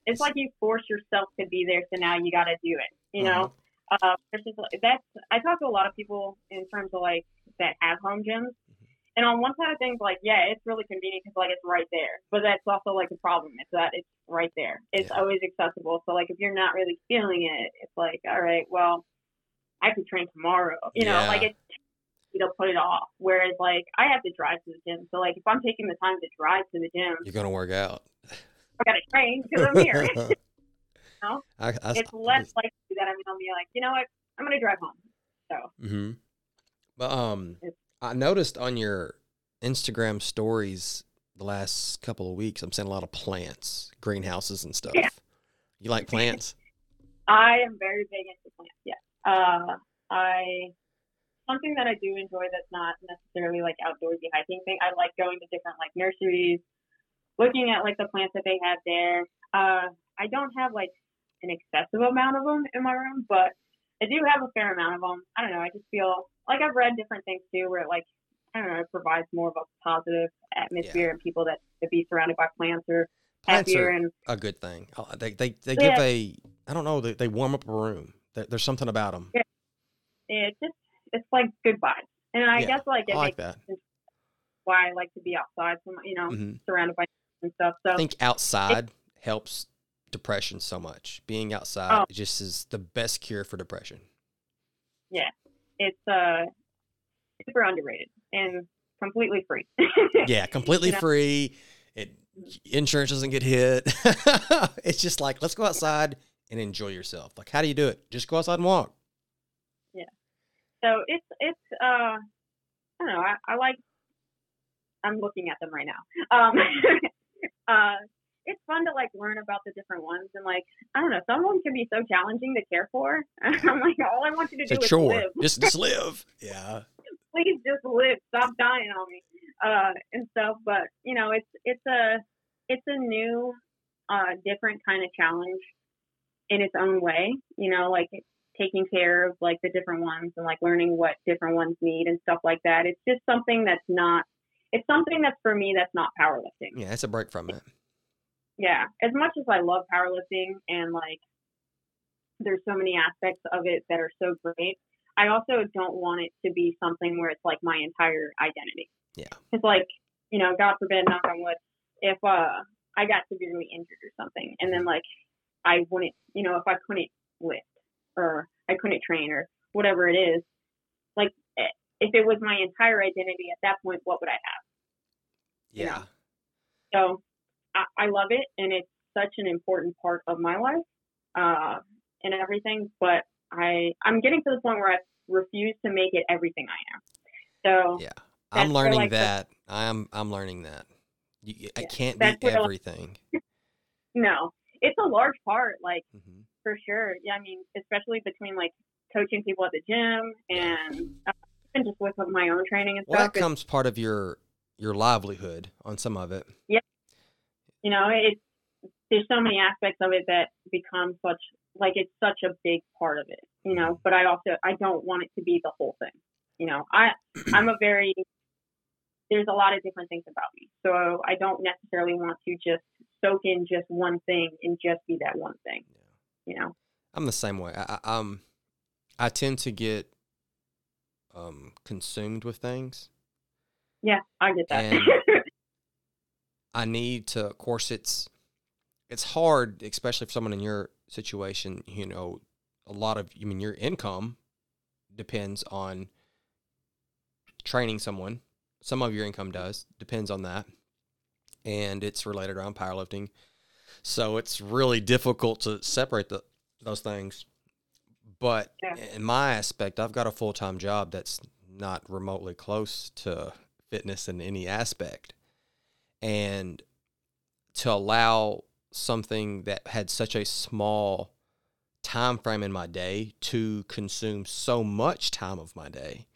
it's like you force yourself to be there, so now you got to do it. You Uh-huh. know, uh, versus that's I talk to a lot of people in terms of like that have home gyms, Mm-hmm. and on one side of things, like yeah, it's really convenient because like it's right there, but that's also like the problem is that it's right there. It's Yeah. always accessible. So like if you're not really feeling it, it's like all right, well, I could train tomorrow. You know, Yeah. like it's you know put it off. Whereas like I have to drive to the gym, so like if I'm taking the time to drive to the gym, You're gonna work out. I got to train because I'm here. know? I, I, it's less likely that I'm gonna be like, you know what, I'm gonna drive home. So Mm-hmm. But um, It's- I noticed on your Instagram stories the last couple of weeks, I'm seeing a lot of plants, greenhouses, and stuff. Yeah. You like plants? I am very big into plants. Yeah. Uh, I something that I do enjoy that's not necessarily like outdoorsy hiking thing. I like going to different like nurseries, looking at like the plants that they have there. Uh, I don't have like an excessive amount of them in my room, but I do have a fair amount of them. I don't know. I just feel like I've read different things too, where it like I don't know, it provides more of a positive atmosphere and people that to be surrounded by plants are Plants happier are and a good thing. Uh, They they they Yeah. give a I don't know they, they warm up a room. There- There's something about them. it just it's like good vibes. And I Yeah, guess like it I like makes that. why I like to be outside, so you know, hmm surrounded by and stuff. So I think outside helps depression so much. Being outside Oh. just is the best cure for depression. Yeah, it's uh super underrated and completely free. Yeah, completely You know? free. It insurance doesn't get hit. it's just like let's go outside and enjoy yourself. Like how do you do it? Just go outside and walk. So it's it's uh I don't know, I, I like I'm looking at them right now. Um uh it's fun to like learn about the different ones and like I don't know, some of them can be so challenging to care for. I'm like all I want you to It's do is chore. live. Just just live. Yeah. please just live. Stop dying on me. Uh, and stuff. But you know, it's it's a it's a new, uh, different kind of challenge in its own way. You know, like taking care of like the different ones and like learning what different ones need and stuff like that. It's just something that's not. It's something that's for me that's not powerlifting. Yeah, it's a break from it. Yeah, as much as I love powerlifting and like there's so many aspects of it that are so great, I also don't want it to be something where it's like my entire identity. Yeah. It's like, you know, God forbid, knock on wood, if uh I got severely injured or something and then like I wouldn't, you know, if I couldn't lift or I couldn't train or whatever it is, like eh, if it was my entire identity at that point, what would I have? You Yeah. know. So I, I love it, and it's such an important part of my life uh, and everything. But I I'm getting to the point where I refuse to make it everything I am. So Yeah. I'm learning like, the- that. I'm I'm learning that. You, I can't be everything. no, it's a large part, like mm-hmm. For sure. Yeah, I mean, especially between like coaching people at the gym and uh, even just with my own training and well, stuff. Well, that comes part of your your livelihood on some of it. Yeah, you know, it's there's so many aspects of it that become such like it's such a big part of it, you know. But I also I don't want it to be the whole thing. You know, I I'm a very there's a lot of different things about me, so I don't necessarily want to just soak in just one thing and just be that one thing. Yeah. You know, I'm the same way. I, I um I tend to get um consumed with things. Yeah, I get that. I need to. Of course, it's it's hard, especially for someone in your situation. You know, a lot of I mean, your income depends on training someone. Some of your income does depends on that, and it's related around powerlifting. So it's really difficult to separate the those things. But yeah. in my aspect, I've got a full time job that's not remotely close to fitness in any aspect and to allow something that had such a small time frame in my day to consume so much time of my day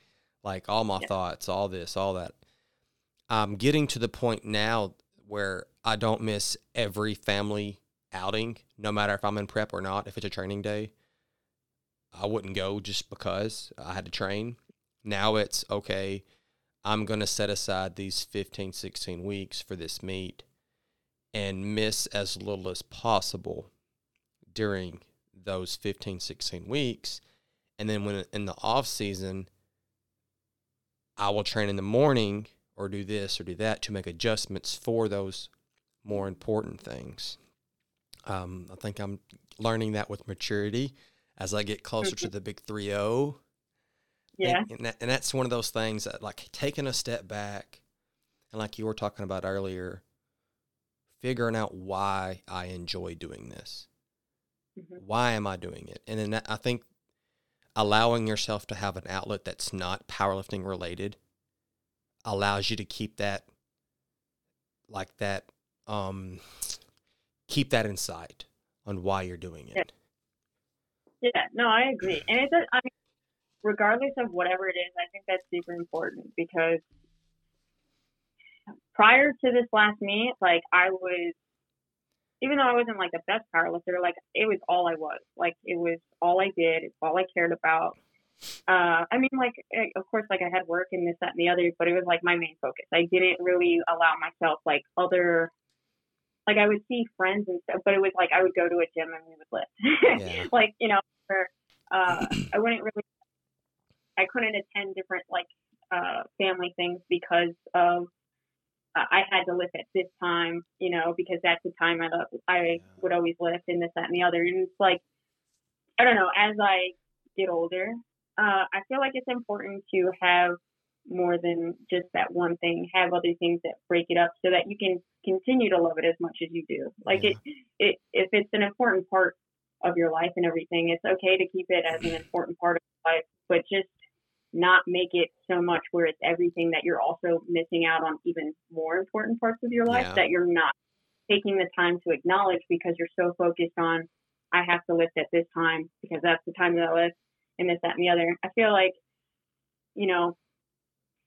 like all my yeah. thoughts all this all that i'm getting to the point now where i don't miss every family outing no matter if i'm in prep or not if it's a training day i wouldn't go just because i had to train now it's okay I'm going to set aside these 15, 16 weeks for this meet and miss as little as possible during those 15, 16 weeks. And then when in the off season, I will train in the morning or do this or do that to make adjustments for those more important things. Um, I think I'm learning that with maturity as I get closer to mm-hmm. the big 3 0 yeah. And, and, that, and that's one of those things that, like, taking a step back, and like you were talking about earlier, figuring out why I enjoy doing this. Mm-hmm. Why am I doing it? And then that, I think allowing yourself to have an outlet that's not powerlifting related allows you to keep that like that um keep that in sight on why you're doing it. Yeah, yeah no, I agree. And it's a, I mean, regardless of whatever it is, I think that's super important because prior to this last meet, like I was, even though I wasn't like the best powerlifter, like it was all I was. Like it was all I did. It's all I cared about. Uh, I mean, like eh, of course, like I had work and this, that, and the other, but it was like my main focus. I didn't really allow myself like other. Like I would see friends and stuff, but it was like I would go to a gym and we would lift. Yeah. like you know, or, uh, I wouldn't really I couldn't attend different like uh, family things because of uh, I had to lift at this time, you know, because that's the time I I would always lift and this that and the other. And it's like I don't know. As I get older, uh, I feel like it's important to have more than just that one thing. Have other things that break it up so that you can continue to love it as much as you do. Like yeah. it, it, if it's an important part of your life and everything, it's okay to keep it as an important part of your life, but just not make it so much where it's everything that you're also missing out on even more important parts of your life yeah. that you're not taking the time to acknowledge because you're so focused on I have to lift at this time because that's the time that I lift and this, that, and the other. I feel like, you know,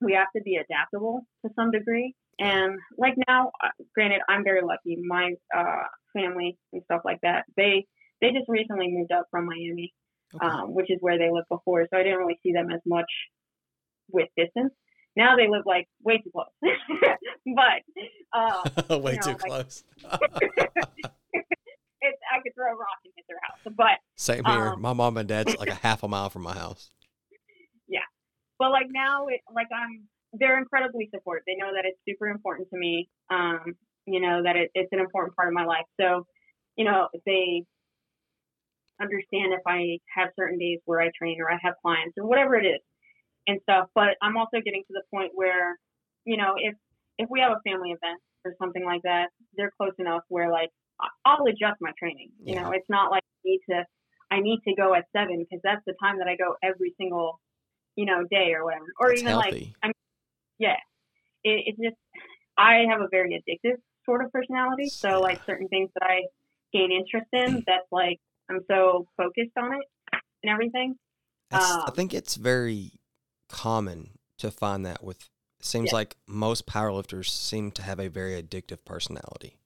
we have to be adaptable to some degree. And like now, uh, granted, I'm very lucky. My uh, family and stuff like that, they they just recently moved up from Miami, okay. um, which is where they lived before. So I didn't really see them as much with distance. Now they live like way too close, but uh, way you know, too like, close. it's, I could throw a rock and hit their house, but same here. Um, my mom and dad's like a half a mile from my house. Yeah, but like now, it like I'm. They're incredibly supportive. They know that it's super important to me. Um, you know that it, it's an important part of my life. So, you know, they understand if I have certain days where I train or I have clients or whatever it is and stuff. But I'm also getting to the point where, you know, if if we have a family event or something like that, they're close enough where like I'll adjust my training. You yeah. know, it's not like I need to I need to go at seven because that's the time that I go every single, you know, day or whatever. Or that's even healthy. like I mean, yeah, it, it's just I have a very addictive sort of personality. So like certain things that I gain interest in, that's like I'm so focused on it and everything. Um, I think it's very common to find that with. Seems Yeah. like most powerlifters seem to have a very addictive personality,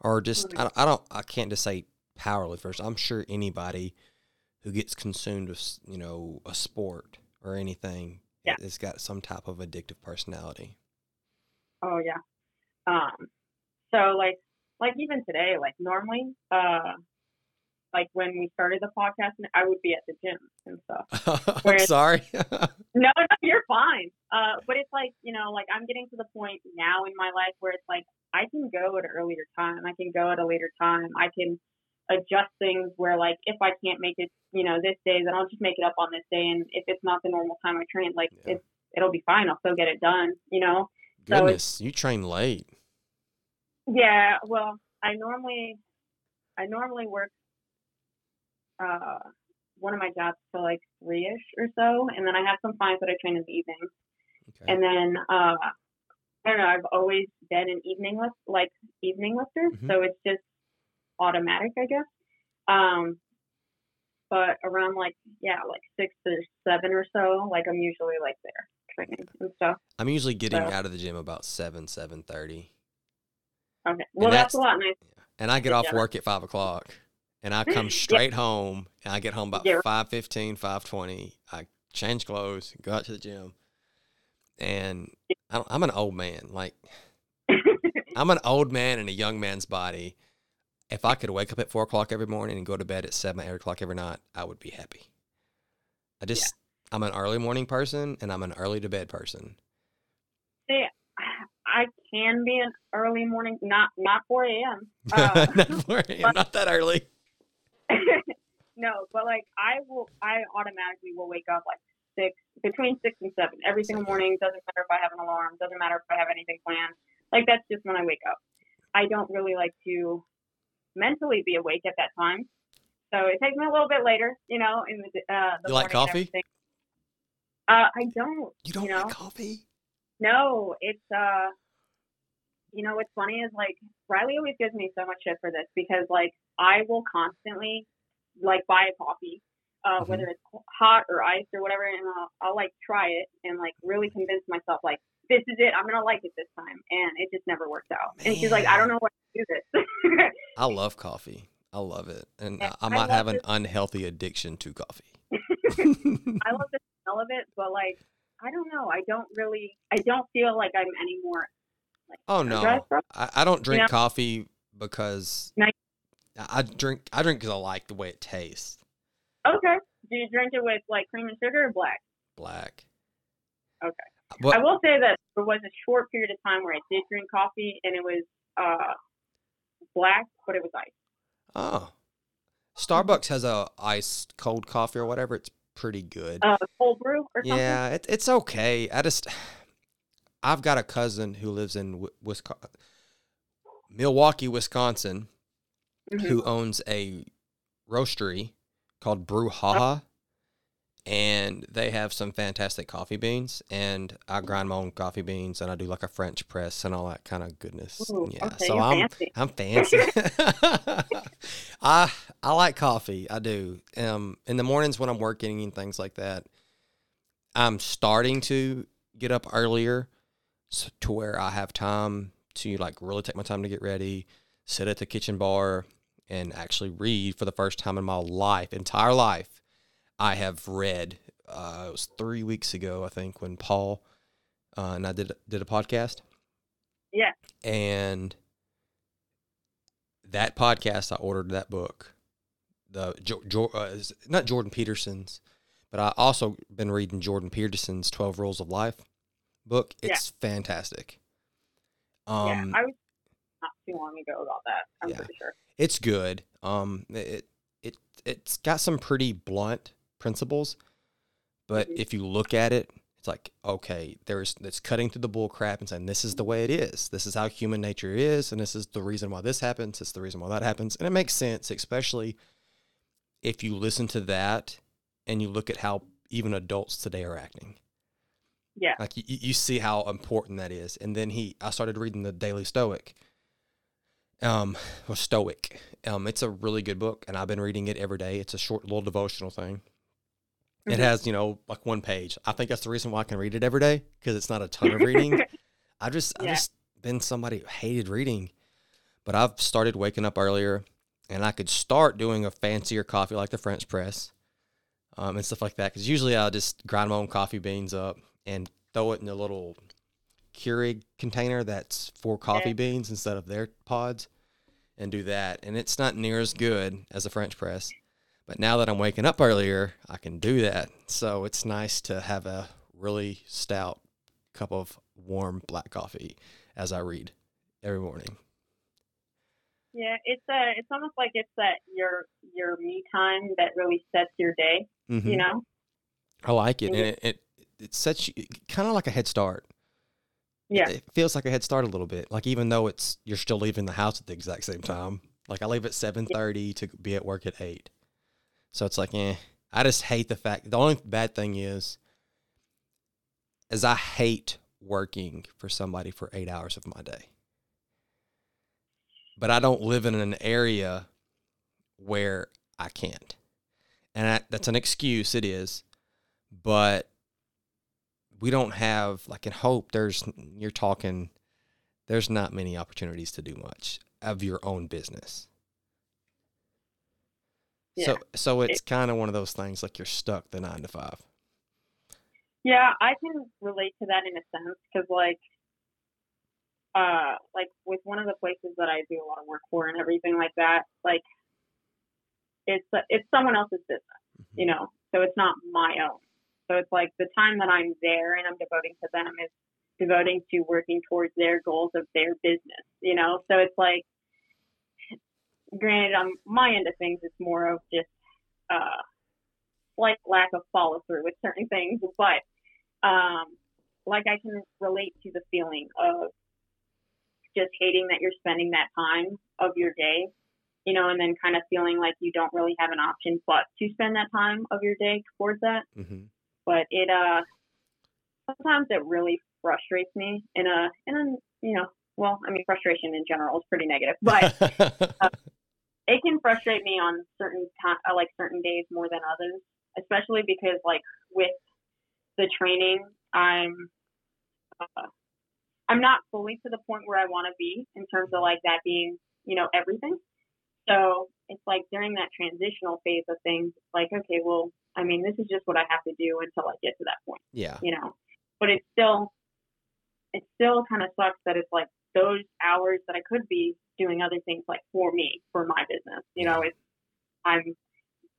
or just. I, don't- I don't I can't just say powerlifters. I'm sure anybody who gets consumed with you know a sport or anything Yeah. has got some type of addictive personality. Oh yeah. Um so like like even today, like normally, uh like when we started the podcast and I would be at the gym and stuff. I'm sorry. No, no, you're fine. Uh but it's like, you know, like I'm getting to the point now in my life where it's like I can go at an earlier time. I can go at a later time. I can adjust things where like if I can't make it, you know, this day, then I'll just make it up on this day and if it's not the normal time I train, like Yeah. it's it'll be fine. I'll still get it done, you know? So Goodness, you train late. Yeah, well, I normally I normally work uh one of my jobs till like three ish or so, and then I have some clients that I train in the evening, Okay. and then uh I don't know. I've always been an evening lift, like evening lifter, Mhm. so it's just automatic, I guess. Um, but around like yeah, like six or seven or so, like I'm usually like there training and stuff. I'm usually getting So- out of the gym about seven seven thirty. Okay, well that's- that's, a lot nicer. and I get off job. work at five o'clock, and I come straight home, and I get home about Yeah. five fifteen, five twenty. I change clothes, go out to the gym, and I I'm an old man. Like I'm an old man in a young man's body. If I could wake up at four o'clock every morning and go to bed at seven, eight o'clock every night, I would be happy. I just, I'm an early morning person, and I'm an early to bed person. See, I can be an early morning, not not 4 a.m. Uh, not, 4 a.m., not that early. no, but like I will, I automatically will wake up like six, between six and seven every single morning. Doesn't matter if I have an alarm. Doesn't matter if I have anything planned. Like that's just when I wake up. I don't really like to mentally be awake at that time. So it takes me a little bit later, you know, in the uh, the You like coffee? Uh, I don't. You don't you know? like coffee? No, it's uh you know what's funny is like Riley always gives me so much shit for this because like I will constantly like buy a coffee, uh Mhm. whether it's hot or iced or whatever, and I'll, I'll like try it and like really convince myself like this is it, I'm gonna like it this time, and it just never works out. And she's like, I don't know what to do this. I love coffee. I love it, and I, I I might love have an it. unhealthy addiction to coffee. I love the smell of it, but like I don't know, I don't really, I don't feel like I'm any more. Like, oh no, I, I don't drink know? coffee because. I drink. I drink because I like the way it tastes. Okay. Do you drink it with like cream and sugar or black? Black. Okay. But I will say that there was a short period of time where I did drink coffee and it was uh black, but it was ice. oh, Starbucks has a iced cold coffee or whatever. It's pretty good. Uh cold brew or something. Yeah, it, it's okay. I just, I've got a cousin who lives in Wisconsin, Milwaukee, Wisconsin, Mhm. who owns a roastery called Brew Haha. And they have some fantastic coffee beans, and I grind my own coffee beans, and I do like a French press and all that kind of goodness. Ooh, yeah, okay, so I'm fancy. I'm fancy. I I like coffee. I do. Um, in the mornings when I'm working and things like that, I'm starting to get up earlier, so, to where I have time to like really take my time to get ready, sit at the kitchen bar, and actually read for the first time in my life, entire life. I have read. Uh, it was three weeks ago, I think, when Paul uh, and I did did a podcast Yeah. and that podcast i ordered that book the jo- jo- uh, not jordan peterson's but i also been reading jordan peterson's 12 rules of life book Yeah. it's fantastic yeah. um I was not too long ago about that, I'm Yeah. pretty sure. it's good um it it it's got some pretty blunt principles but Mhm. if you look at it it's like okay there's it's cutting through the bull crap and saying this is the way it is this is how human nature is and this is the reason why this happens it's the reason why that happens and it makes sense especially if you listen to that and you look at how even adults today are acting Yeah. Like you, you see how important that is. And then he, I started reading the Daily Stoic. Um, or Stoic. Um, it's a really good book, and I've been reading it every day. It's a short little devotional thing. It Mhm. has, you know, like one page. I think that's the reason why I can read it every day because it's not a ton of reading. I just, I just been somebody who hated reading, but I've started waking up earlier, and I could start doing a fancier coffee like the French press, um, and stuff like that. Because usually I'll just grind my own coffee beans up and throw it in a little Keurig container that's for coffee Yeah. beans instead of their pods, and do that. And it's not near as good as a French press. But now that I'm waking up earlier, I can do that. So it's nice to have a really stout cup of warm black coffee as I read every morning. Yeah, it's uh it's almost like it's that your your me time that really sets your day, Mhm. you know? I like it, and it it, it sets you kind of like a head start. Yeah. It feels like a head start a little bit. Like even though it's you're still leaving the house at the exact same time. Like I leave at seven thirty to be at work at eight. So it's like, eh. I just hate the fact. The only bad thing is, is I hate working for somebody for eight hours of my day. But I don't live in an area where I can't, and that, that's an excuse. It is, but we don't have like in hope there's you're talking there's not many opportunities to do much of your own business so Yeah. so it's kind of one of those things like you're stuck the nine to five Yeah, I can relate to that in a sense because, like, uh, like with one of the places that I do a lot of work for and everything like that, like, it's it's someone else's business, you know, so it's not my own. So it's like the time that I'm there and I'm devoting to them is devoting to working towards their goals of their business, you know. So it's like, granted, on my end of things, it's more of just uh, slight lack of follow through with certain things, but um, like I can relate to the feeling of just hating that you're spending that time of your day, you know, and then kind of feeling like you don't really have an option but to spend that time of your day towards that. mm-hmm. But it uh sometimes it really frustrates me in a in a you know well I mean frustration in general is pretty negative, but it can frustrate me on certain time, uh, like certain days more than others, especially because like with the training, I'm uh, I'm not fully to the point where I want to be in terms of like that being you know everything. So it's like during that transitional phase of things, like okay, well, I mean, this is just what I have to do until I get to that point, yeah you know. But it's still, it still kind of sucks that it's like those hours that I could be doing other things like for me, for my business. You know, it's I'm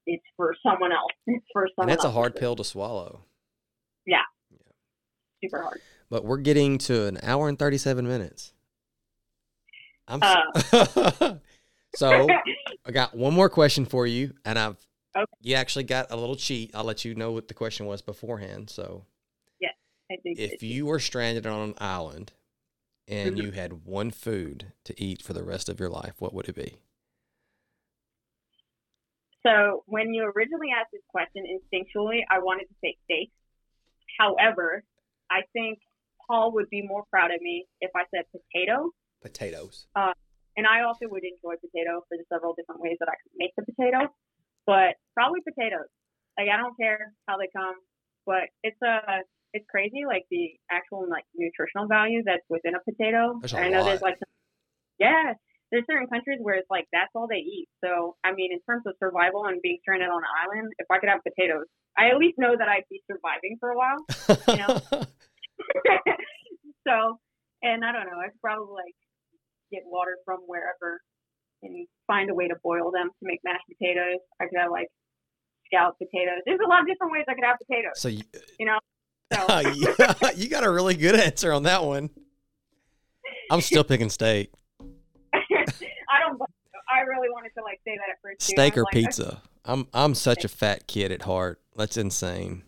it's for someone else. It's for someone and that's a hard pill to swallow Yeah. yeah. Super hard. but we're getting to an hour and 37 minutes i'm Uh. so i got one more question for you and i've Okay. you actually got a little cheat i'll let you know what the question was beforehand so I think if you were stranded on an island and Mhm. you had one food to eat for the rest of your life, what would it be? So when you originally asked this question, instinctually, I wanted to say steak. However, I think Paul would be more proud of me if I said potato. Potatoes. And I also would enjoy potato for the several different ways that I could make the potato, but probably potatoes. Like I don't care how they come, but it's a it's crazy like the actual like nutritional value that's within a potato. There's a I know there's lot. like some, yeah, there's certain countries where it's like that's all they eat. So I mean, in terms of survival and being stranded on an island, if I could have potatoes, I at least know that I'd be surviving for a while. know? so, and I don't know, I could probably like get water from wherever and find a way to boil them to make mashed potatoes. I could have like scalloped potatoes. There's a lot of different ways I could have potatoes. so you, you know, So you, you got a really good answer on that one. I'm still picking steak. I don't. I really wanted to like say that at first. Steak or like, pizza? I'm I'm such a fat kid at heart. That's insane.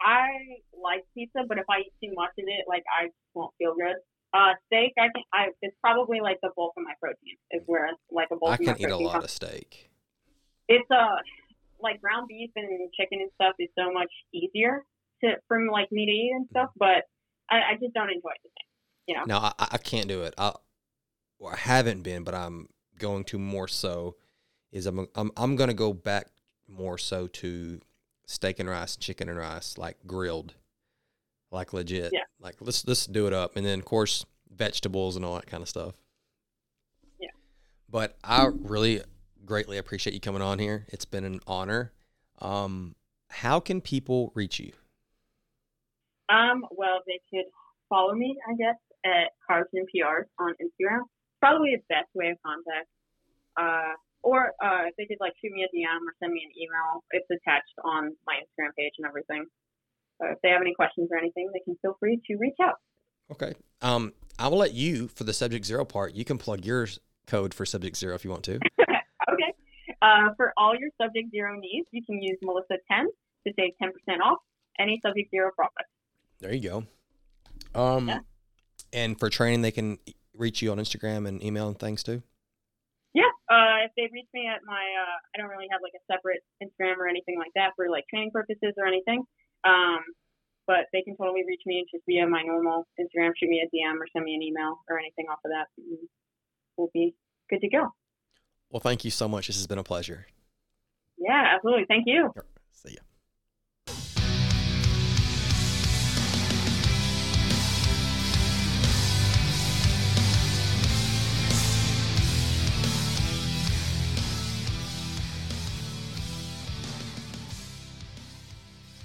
I like pizza, but if I eat too much of it, like I won't feel good. Uh, steak, I can. I it's probably like the bulk of my protein is where like a bulk I of my can eat a lot comes. of steak. It's uh like ground beef and chicken and stuff is so much easier. to from like me to eat and stuff, but I, I just don't enjoy the same. You know. No, I, I can't do it. I, well, I haven't been, but I'm going to more so. Is I'm I'm I'm gonna go back more so to steak and rice, chicken and rice, like grilled, like legit. Yeah. Like let's let's do it up, and then of course vegetables and all that kind of stuff. Yeah. But I really greatly appreciate you coming on here. It's been an honor. Um, how can people reach you? Um, well, they could follow me, I guess, at Carson PR on Instagram. Probably the best way of contact. Uh, or uh, if they could like shoot me a DM or send me an email, it's attached on my Instagram page and everything. So if they have any questions or anything, they can feel free to reach out. Okay. Um, I will let you for the Subject Zero part. You can plug your code for Subject Zero if you want to. okay. Uh, for all your Subject Zero needs, you can use Melissa ten to save ten percent off any Subject Zero product. There you go. Um, Yeah. and for training, they can reach you on Instagram and email and things too. Yeah. Uh, if they reach me at my, uh, I don't really have like a separate Instagram or anything like that for like training purposes or anything. Um, but they can totally reach me just via my normal Instagram, shoot me a DM or send me an email or anything off of that. We'll be good to go. Well, thank you so much. This has been a pleasure. Yeah, absolutely. Thank you. See ya.